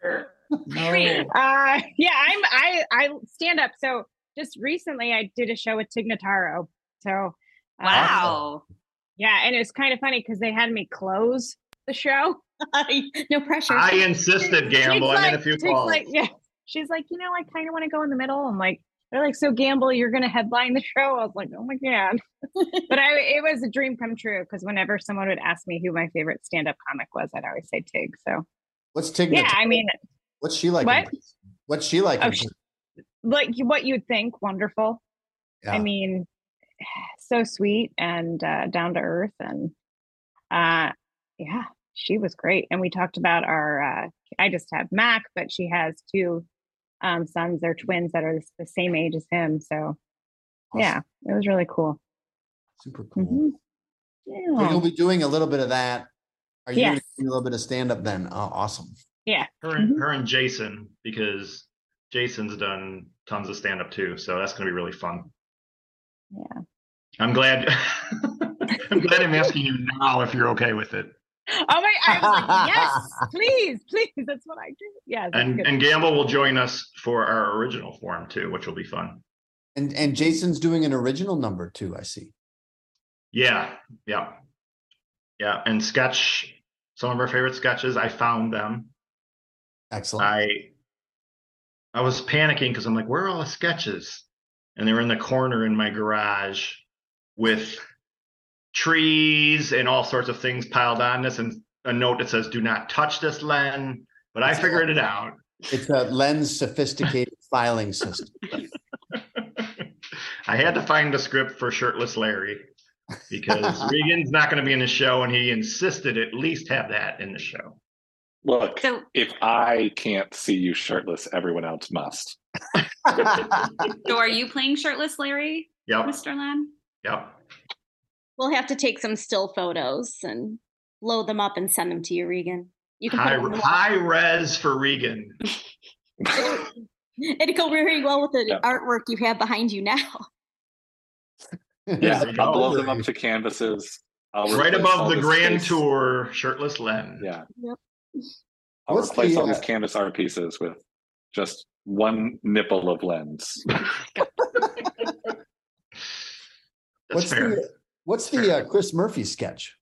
A: No.
G: Uh, yeah, I'm. I I stand up. So just recently, I did a show with Tig Notaro. So uh,
D: Wow.
G: yeah, and it was kind of funny because they had me close the show.
C: no pressure.
E: I insisted, Gamble.
G: Tig's
E: I made a
G: like-
E: few calls.
G: like, yeah. She's like, you know, I kind of want to go in the middle. I'm like, they're like, so Gamble, you're gonna headline the show. I was like, oh my god. but I, it was a dream come true because whenever someone would ask me who my favorite stand-up comic was, I'd always say Tig. So
A: What's Tig?
G: yeah, I mean,
A: What's she like?
G: What?
A: What's she like?
G: Oh, she- like what you'd think, wonderful. I mean, so sweet and uh, down to earth, and uh, yeah, she was great. And we talked about our. Uh, I just have Mac, but she has two um, sons. They're twins that are the same age as him. So
A: Awesome.
G: yeah, it was really cool.
A: Super cool.
G: Mhm.
A: So you'll be doing a little bit of that. Are you
G: Yes.
A: doing a little bit of stand up then? Oh, awesome.
G: Yeah.
E: Her and
G: Mhm.
E: her and Jason, because Jason's done tons of stand up too, so that's gonna be really fun.
G: Yeah.
E: I'm glad. I'm glad I'm asking you now if you're okay with it.
G: Oh my! I was like, yes, please, please. That's what I do. Yeah. that's
E: And and Gamble will join us for our original form too, which will be fun.
A: And and Jason's doing an original number too, I see.
E: Yeah, yeah, yeah. And sketch some of our favorite sketches. I found them.
A: Excellent.
E: I I was panicking because I'm like, where are all the sketches? And they were in the corner in my garage with trees and all sorts of things piled on this and a note that says, do not touch this, Len. But I figured it out.
A: It's a Len's sophisticated filing system.
E: I had to find a script for Shirtless Larry because Regan's not going to be in the show and he insisted at least have that in the show.
F: Look,
D: So
F: if I can't see you shirtless, everyone else must.
D: so are you playing shirtless Larry,
E: Yep,
D: Mr. Len?
E: yep.
C: We'll have to take some still photos and load them up and send them to you, Regan. You can
E: High,
C: them the
E: high res for Regan.
C: It'd go very well with the
F: Yeah.
C: artwork you have behind you now.
F: Yeah, I'll blow them up to canvases. I'll
E: Right above the grand
F: space.
E: tour, Shirtless Len.
F: Yeah.
C: Yep.
F: I'll
A: What's
F: replace
A: the,
F: all these
A: uh,
F: canvas art pieces with just one nipple of Len's.
E: That's
A: What's
E: fair.
A: the what's the uh, Chris Murphy sketch?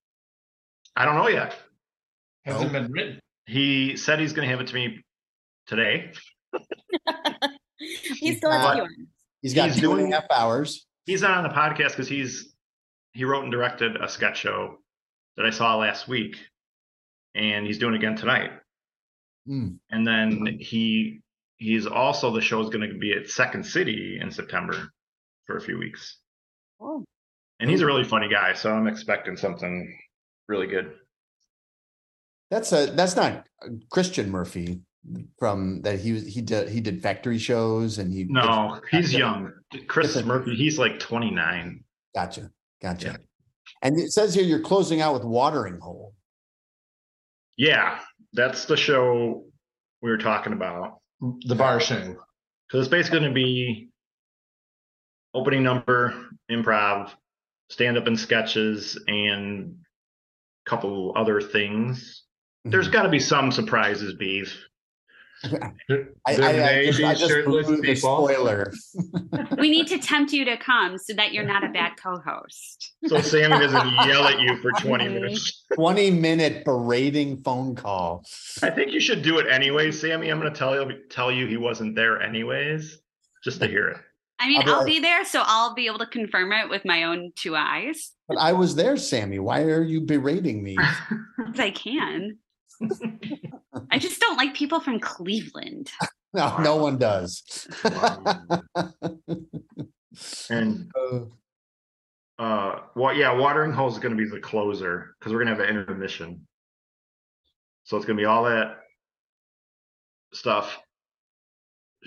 E: I don't know yet.
B: Hasn't been written.
E: He said he's going to have it to me today.
C: he still has a.
A: He's got
E: He's
A: two and
E: doing-
A: a half hours.
E: He's not on the podcast because he's he wrote and directed a sketch show that I saw last week, and he's doing it again tonight.
A: Hmm.
E: And then he he's also the show is going to be at Second City in September for a few weeks.
C: Oh.
E: And he's a really funny guy, so I'm expecting something really good.
A: That's a that's not Christian Murphy from that he was he did he did factory shows and he
E: No, he's young. Chris. Murphy, he's like 29.
A: Gotcha, gotcha. And it says here you're closing out with Watering Hole.
E: Yeah, that's the show we were talking about.
B: The bar show.
E: Because it's basically going to be opening number, improv, stand up and sketches, and a couple other things. There's mm-hmm. got to be some surprises, Beave.
A: I,
B: There
A: I, I
B: may
A: just,
B: be
A: I just
B: shirtless
A: the spoiler.
D: We need to tempt you to come so that you're not a bad co-host.
E: So Sammy doesn't yell at you for 20 minutes.
A: 20 minute berating phone call.
E: I think you should do it anyway, Sammy. I'm going to tell you tell you he wasn't there anyways, just to hear it.
D: I mean,
A: I'll be
D: I'll be there, so I'll be able to confirm it with my own two eyes.
A: But I was there, Sammy. Why are you berating me?
D: I can. I just don't like people from Cleveland.
A: No, no one does.
E: And
A: Uh,
E: uh, what? Yeah, watering hole is going to be the closer because we're going to have an intermission. So it's going to be all that stuff,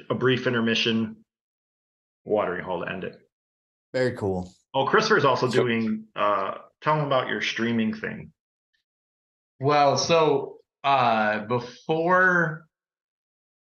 E: a brief intermission, watering hole to end it.
A: Very cool.
E: Oh, Christopher's also doing. uh Tell him about your streaming thing.
B: Well, so uh before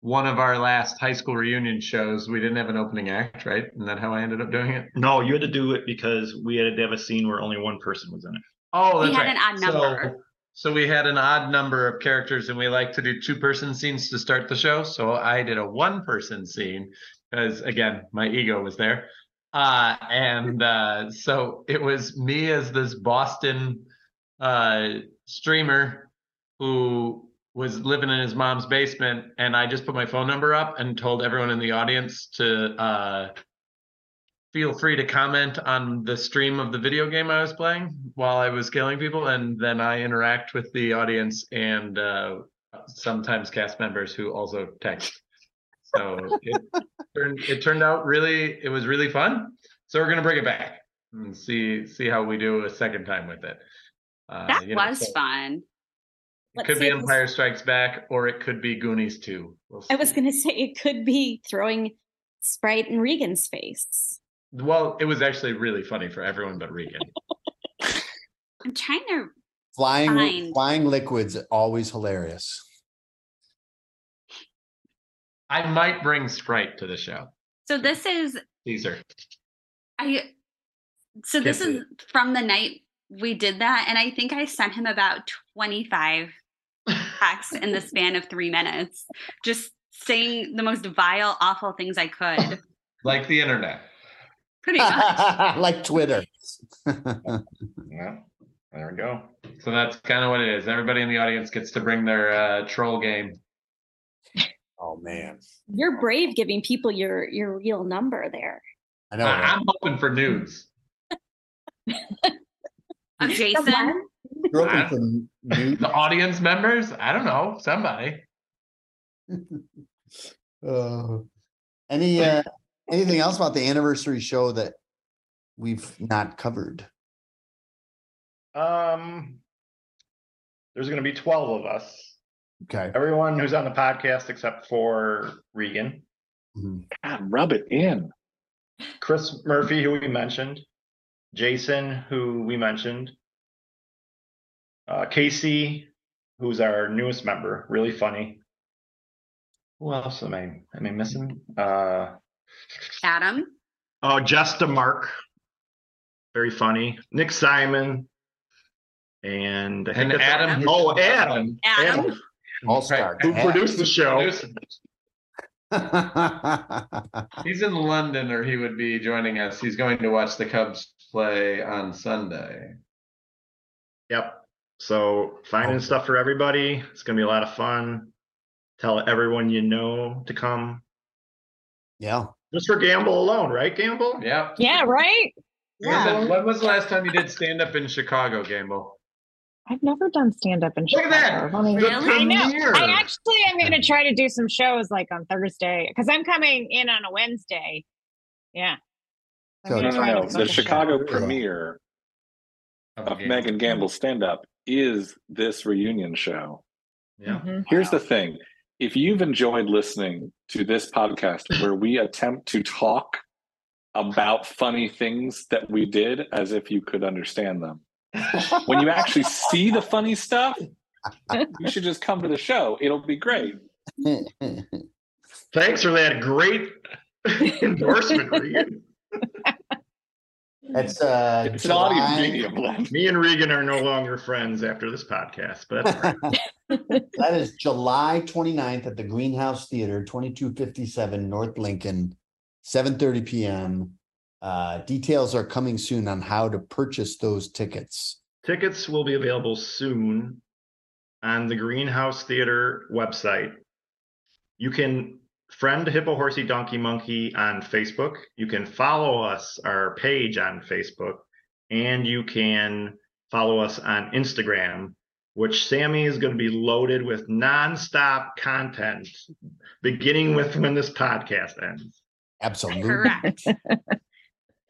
B: one of our last high school reunion shows, we didn't have an opening act, right? Isn't that how I ended up doing it?
E: No, you had to do it because we had to have a scene where only one person was in it.
B: Oh, that's
D: We
B: that's
D: had
B: right.
D: an odd
B: So-
D: number.
B: So we had an odd number of characters, and we like to do two-person scenes to start the show. So I did a one-person scene because, again, my ego was there, uh, and uh, so it was me as this Boston uh, streamer who was living in his mom's basement, and I just put my phone number up and told everyone in the audience to uh, feel free to comment on the stream of the video game I was playing while I was killing people, and then I interact with the audience and uh, sometimes cast members who also text. So it turned it turned out really it was really fun. So we're gonna bring it back and see see how we do a second time with it. Uh,
D: That
B: you know,
D: was
B: so
D: fun.
B: It
C: Let's
B: could be
C: if this-
B: Empire Strikes Back, or it could be Goonies 2. We'll
C: I was going to say it could be throwing Sprite in Regan's face.
B: Well, it was actually really funny for everyone but Regan.
D: I'm trying to
A: Flying
D: Fine.
A: flying liquids always hilarious.
B: I might bring Sprite to the show.
D: So this is
B: Caesar.
D: I so this
B: Can't see
D: is from the night we did that and I think I sent him about 25 texts in the span of 3 minutes just saying the most vile awful things I could.
B: Like the internet.
D: Pretty much.
A: like Twitter.
E: Yeah, there we go.
B: So that's kind of what it is. Everybody in the audience gets to bring their uh, troll game.
A: Oh man.
C: You're brave giving people your your real number there.
A: I know. right?
B: I- I'm hoping for nudes.
D: Of Jason.
A: You're open for new-
B: The audience members? I don't know. Somebody.
A: Uh, any uh, anything else about the anniversary show that we've not covered?
E: Um, there's going to be 12 of us.
A: Okay.
E: Everyone who's on the podcast except for Regan,
A: Mhm.
F: God, rub it in.
E: Chris Murphy, who we mentioned, Jason, who we mentioned, uh, Casey, who's our newest member, really funny. Who else am I am I missing? Uh,
D: Adam.
E: oh, Jesta Mark, very funny. Nick Simon, and I think
B: And
E: that's-
B: Adam.
E: Oh, Adam.
D: Adam.
A: All star.
E: who produced the show.
B: He's in London, or he would be joining us. He's going to watch the Cubs play on Sunday.
E: Yep. So finding stuff for everybody. It's gonna be a lot of fun. Tell everyone you know to come.
A: yeah.
E: Just for Gamble alone, right, Gamble?
B: Yeah.
G: Yeah, right.
B: When, the- when was the last time you did stand up in Chicago, Gamble?
G: I've never done stand up in
B: Look at
G: Chicago.
B: that.
G: Let me-
D: Really?
G: I know.
B: premiere.
G: I actually am going to try to do some shows like on Thursday because I'm coming in on a Wednesday. Yeah.
A: So-
F: No, no, no. The
G: a show.
F: Chicago premiere
B: Of
F: of
B: Gamble.
F: Megan Gamble's stand up is this reunion show.
B: Yeah.
G: Mhm.
F: Here's the thing if you've enjoyed listening to this podcast where we attempt to talk about funny things that we did as if you could understand them, when you actually see the funny stuff, you should just come to the show. It'll be great.
E: Thanks for that great endorsement, Regan.
A: It's uh
F: It's an audience
A: July-
F: medium, Len.
E: Me and Regan are no longer friends after this podcast, but that's all right.
A: that is July 29th at the Greenhouse Theater, 2257 North Lincoln, 7:30 p.m. Uh, details are coming soon on how to purchase those tickets.
E: tickets will be available soon on the Greenhouse Theater website. You can friend Hippohorsey Donkeymonkey on Facebook. You can follow us, our page on Facebook, and you can follow us on Instagram, which Sammy is going to be loaded with nonstop content, beginning with when this podcast ends.
A: Absolutely.
D: Correct.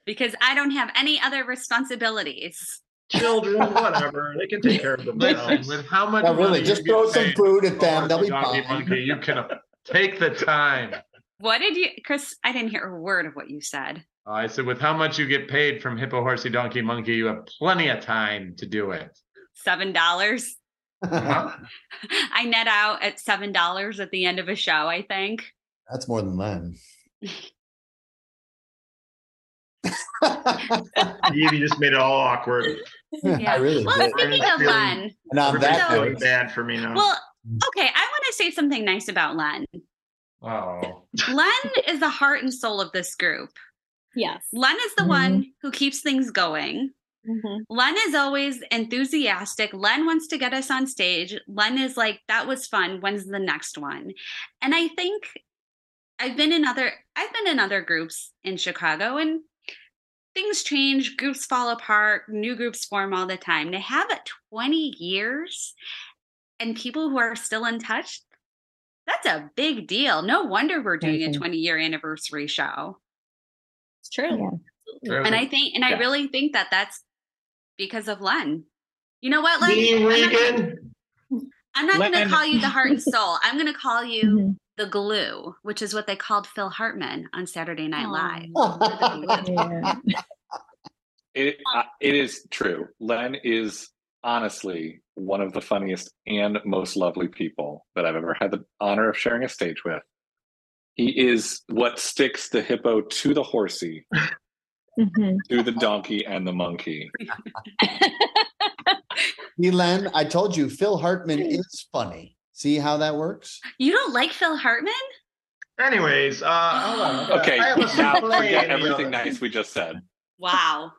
D: because I don't have any other responsibilities.
E: Children, whatever, they can take care of
B: Listen,
E: themselves.
B: with how much
A: No, really, just
B: you
A: throw some food at
B: for
A: them. Oh, They'll be
B: Donkey
A: fine.
B: Monkey, you can uh, take the time.
D: What did you, Chris? I didn't hear a word of what you said.
B: Uh, I said, with how much you get paid from Hippohorsey Donkeymonkey, you have plenty of time to do it.
D: Seven dollars. I net out at seven dollars at the end of a show. I think.
A: That's more than that.
E: You just made it all awkward.
A: Yeah, I really
D: Well,
A: did.
D: speaking of
E: Feeling-
D: Len,
A: And on that
D: So-
E: feeling
A: note,
E: bad for me now.
D: well, okay, I want to say something nice about Len.
B: Oh,
D: Len is the heart and soul of this group.
C: Yes.
D: Len is the
G: Mhm.
D: one who keeps things going.
C: Mhm.
D: Len is always enthusiastic. Len wants to get us on stage. Len is like, that was fun. When's the next one? And I think I've been in other I've been in other groups in Chicago and things change, groups fall apart, new groups form all the time. To have it 20 years and people who are still in touch, that's that's a big deal. No wonder we're doing a
H: Mhm.
D: 20 year anniversary show.
C: It's true.
H: Yeah.
B: True.
D: And I think, and I really think that that's because of Len. You know what, Len? I'm not, I'm not going to call you the heart and soul. I'm going to call you
H: Mhm.
D: The glue, which is what they called Phil Hartman on Saturday Night Live.
H: Yeah.
F: It uh, it is true. Len is honestly one of the funniest and most lovely people that I've ever had the honor of sharing a stage with. He is what sticks the hippo to the horsey,
H: Mhm.
F: to the donkey and the monkey.
A: Len, I told you Phil Hartman is funny. See how that works?
D: You don't like Phil Hartman?
B: Anyways, uh.
F: Okay,
B: I have a
F: now forget everything nice we just said.
D: Wow.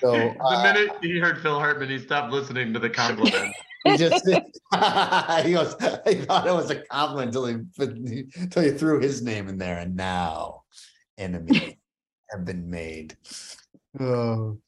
A: So
B: the
A: uh,
B: minute he heard Phil Hartman, he stopped listening to the compliment.
A: he just he goes, he thought it was a compliment until he until you threw his name in there, and now enemies have been made. Oh.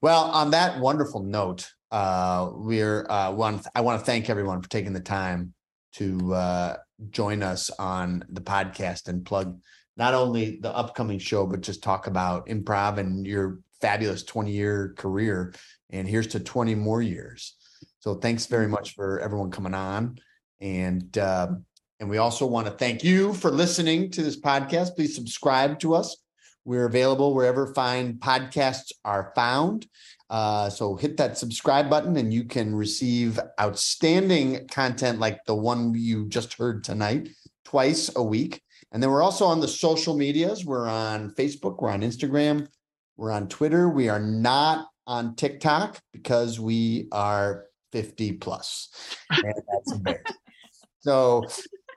A: Well, on that wonderful note, uh, we're uh, one. I want to thank everyone for taking the time to uh, join us on the podcast and plug not only the upcoming show, but just talk about improv and your fabulous 20 year career. And here's to 20 more years. So thanks very much for everyone coming on. And uh, and we also want to thank you for listening to this podcast. Please subscribe to us. We're available wherever fine podcasts are found. Uh, so hit that subscribe button and you can receive outstanding content like the one you just heard tonight twice a week. And then we're also on the social medias. We're on Facebook, we're on Instagram, we're on Twitter. We are not on TikTok because we are 50 plus. And that's. So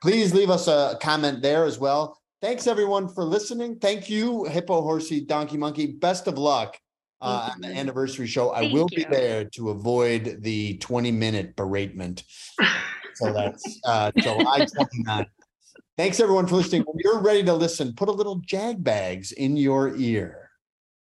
A: please leave us a comment there as well. Thanks everyone for listening. Thank you, Hippohorsey Donkeymonkey. Best of luck uh, on the anniversary show. I
D: Thank
A: will be
D: you.
A: there to avoid the 20 minute beratement. So that's uh, July 29th. Thanks everyone for listening. When you're ready to listen, put a little Jagbags in your ear.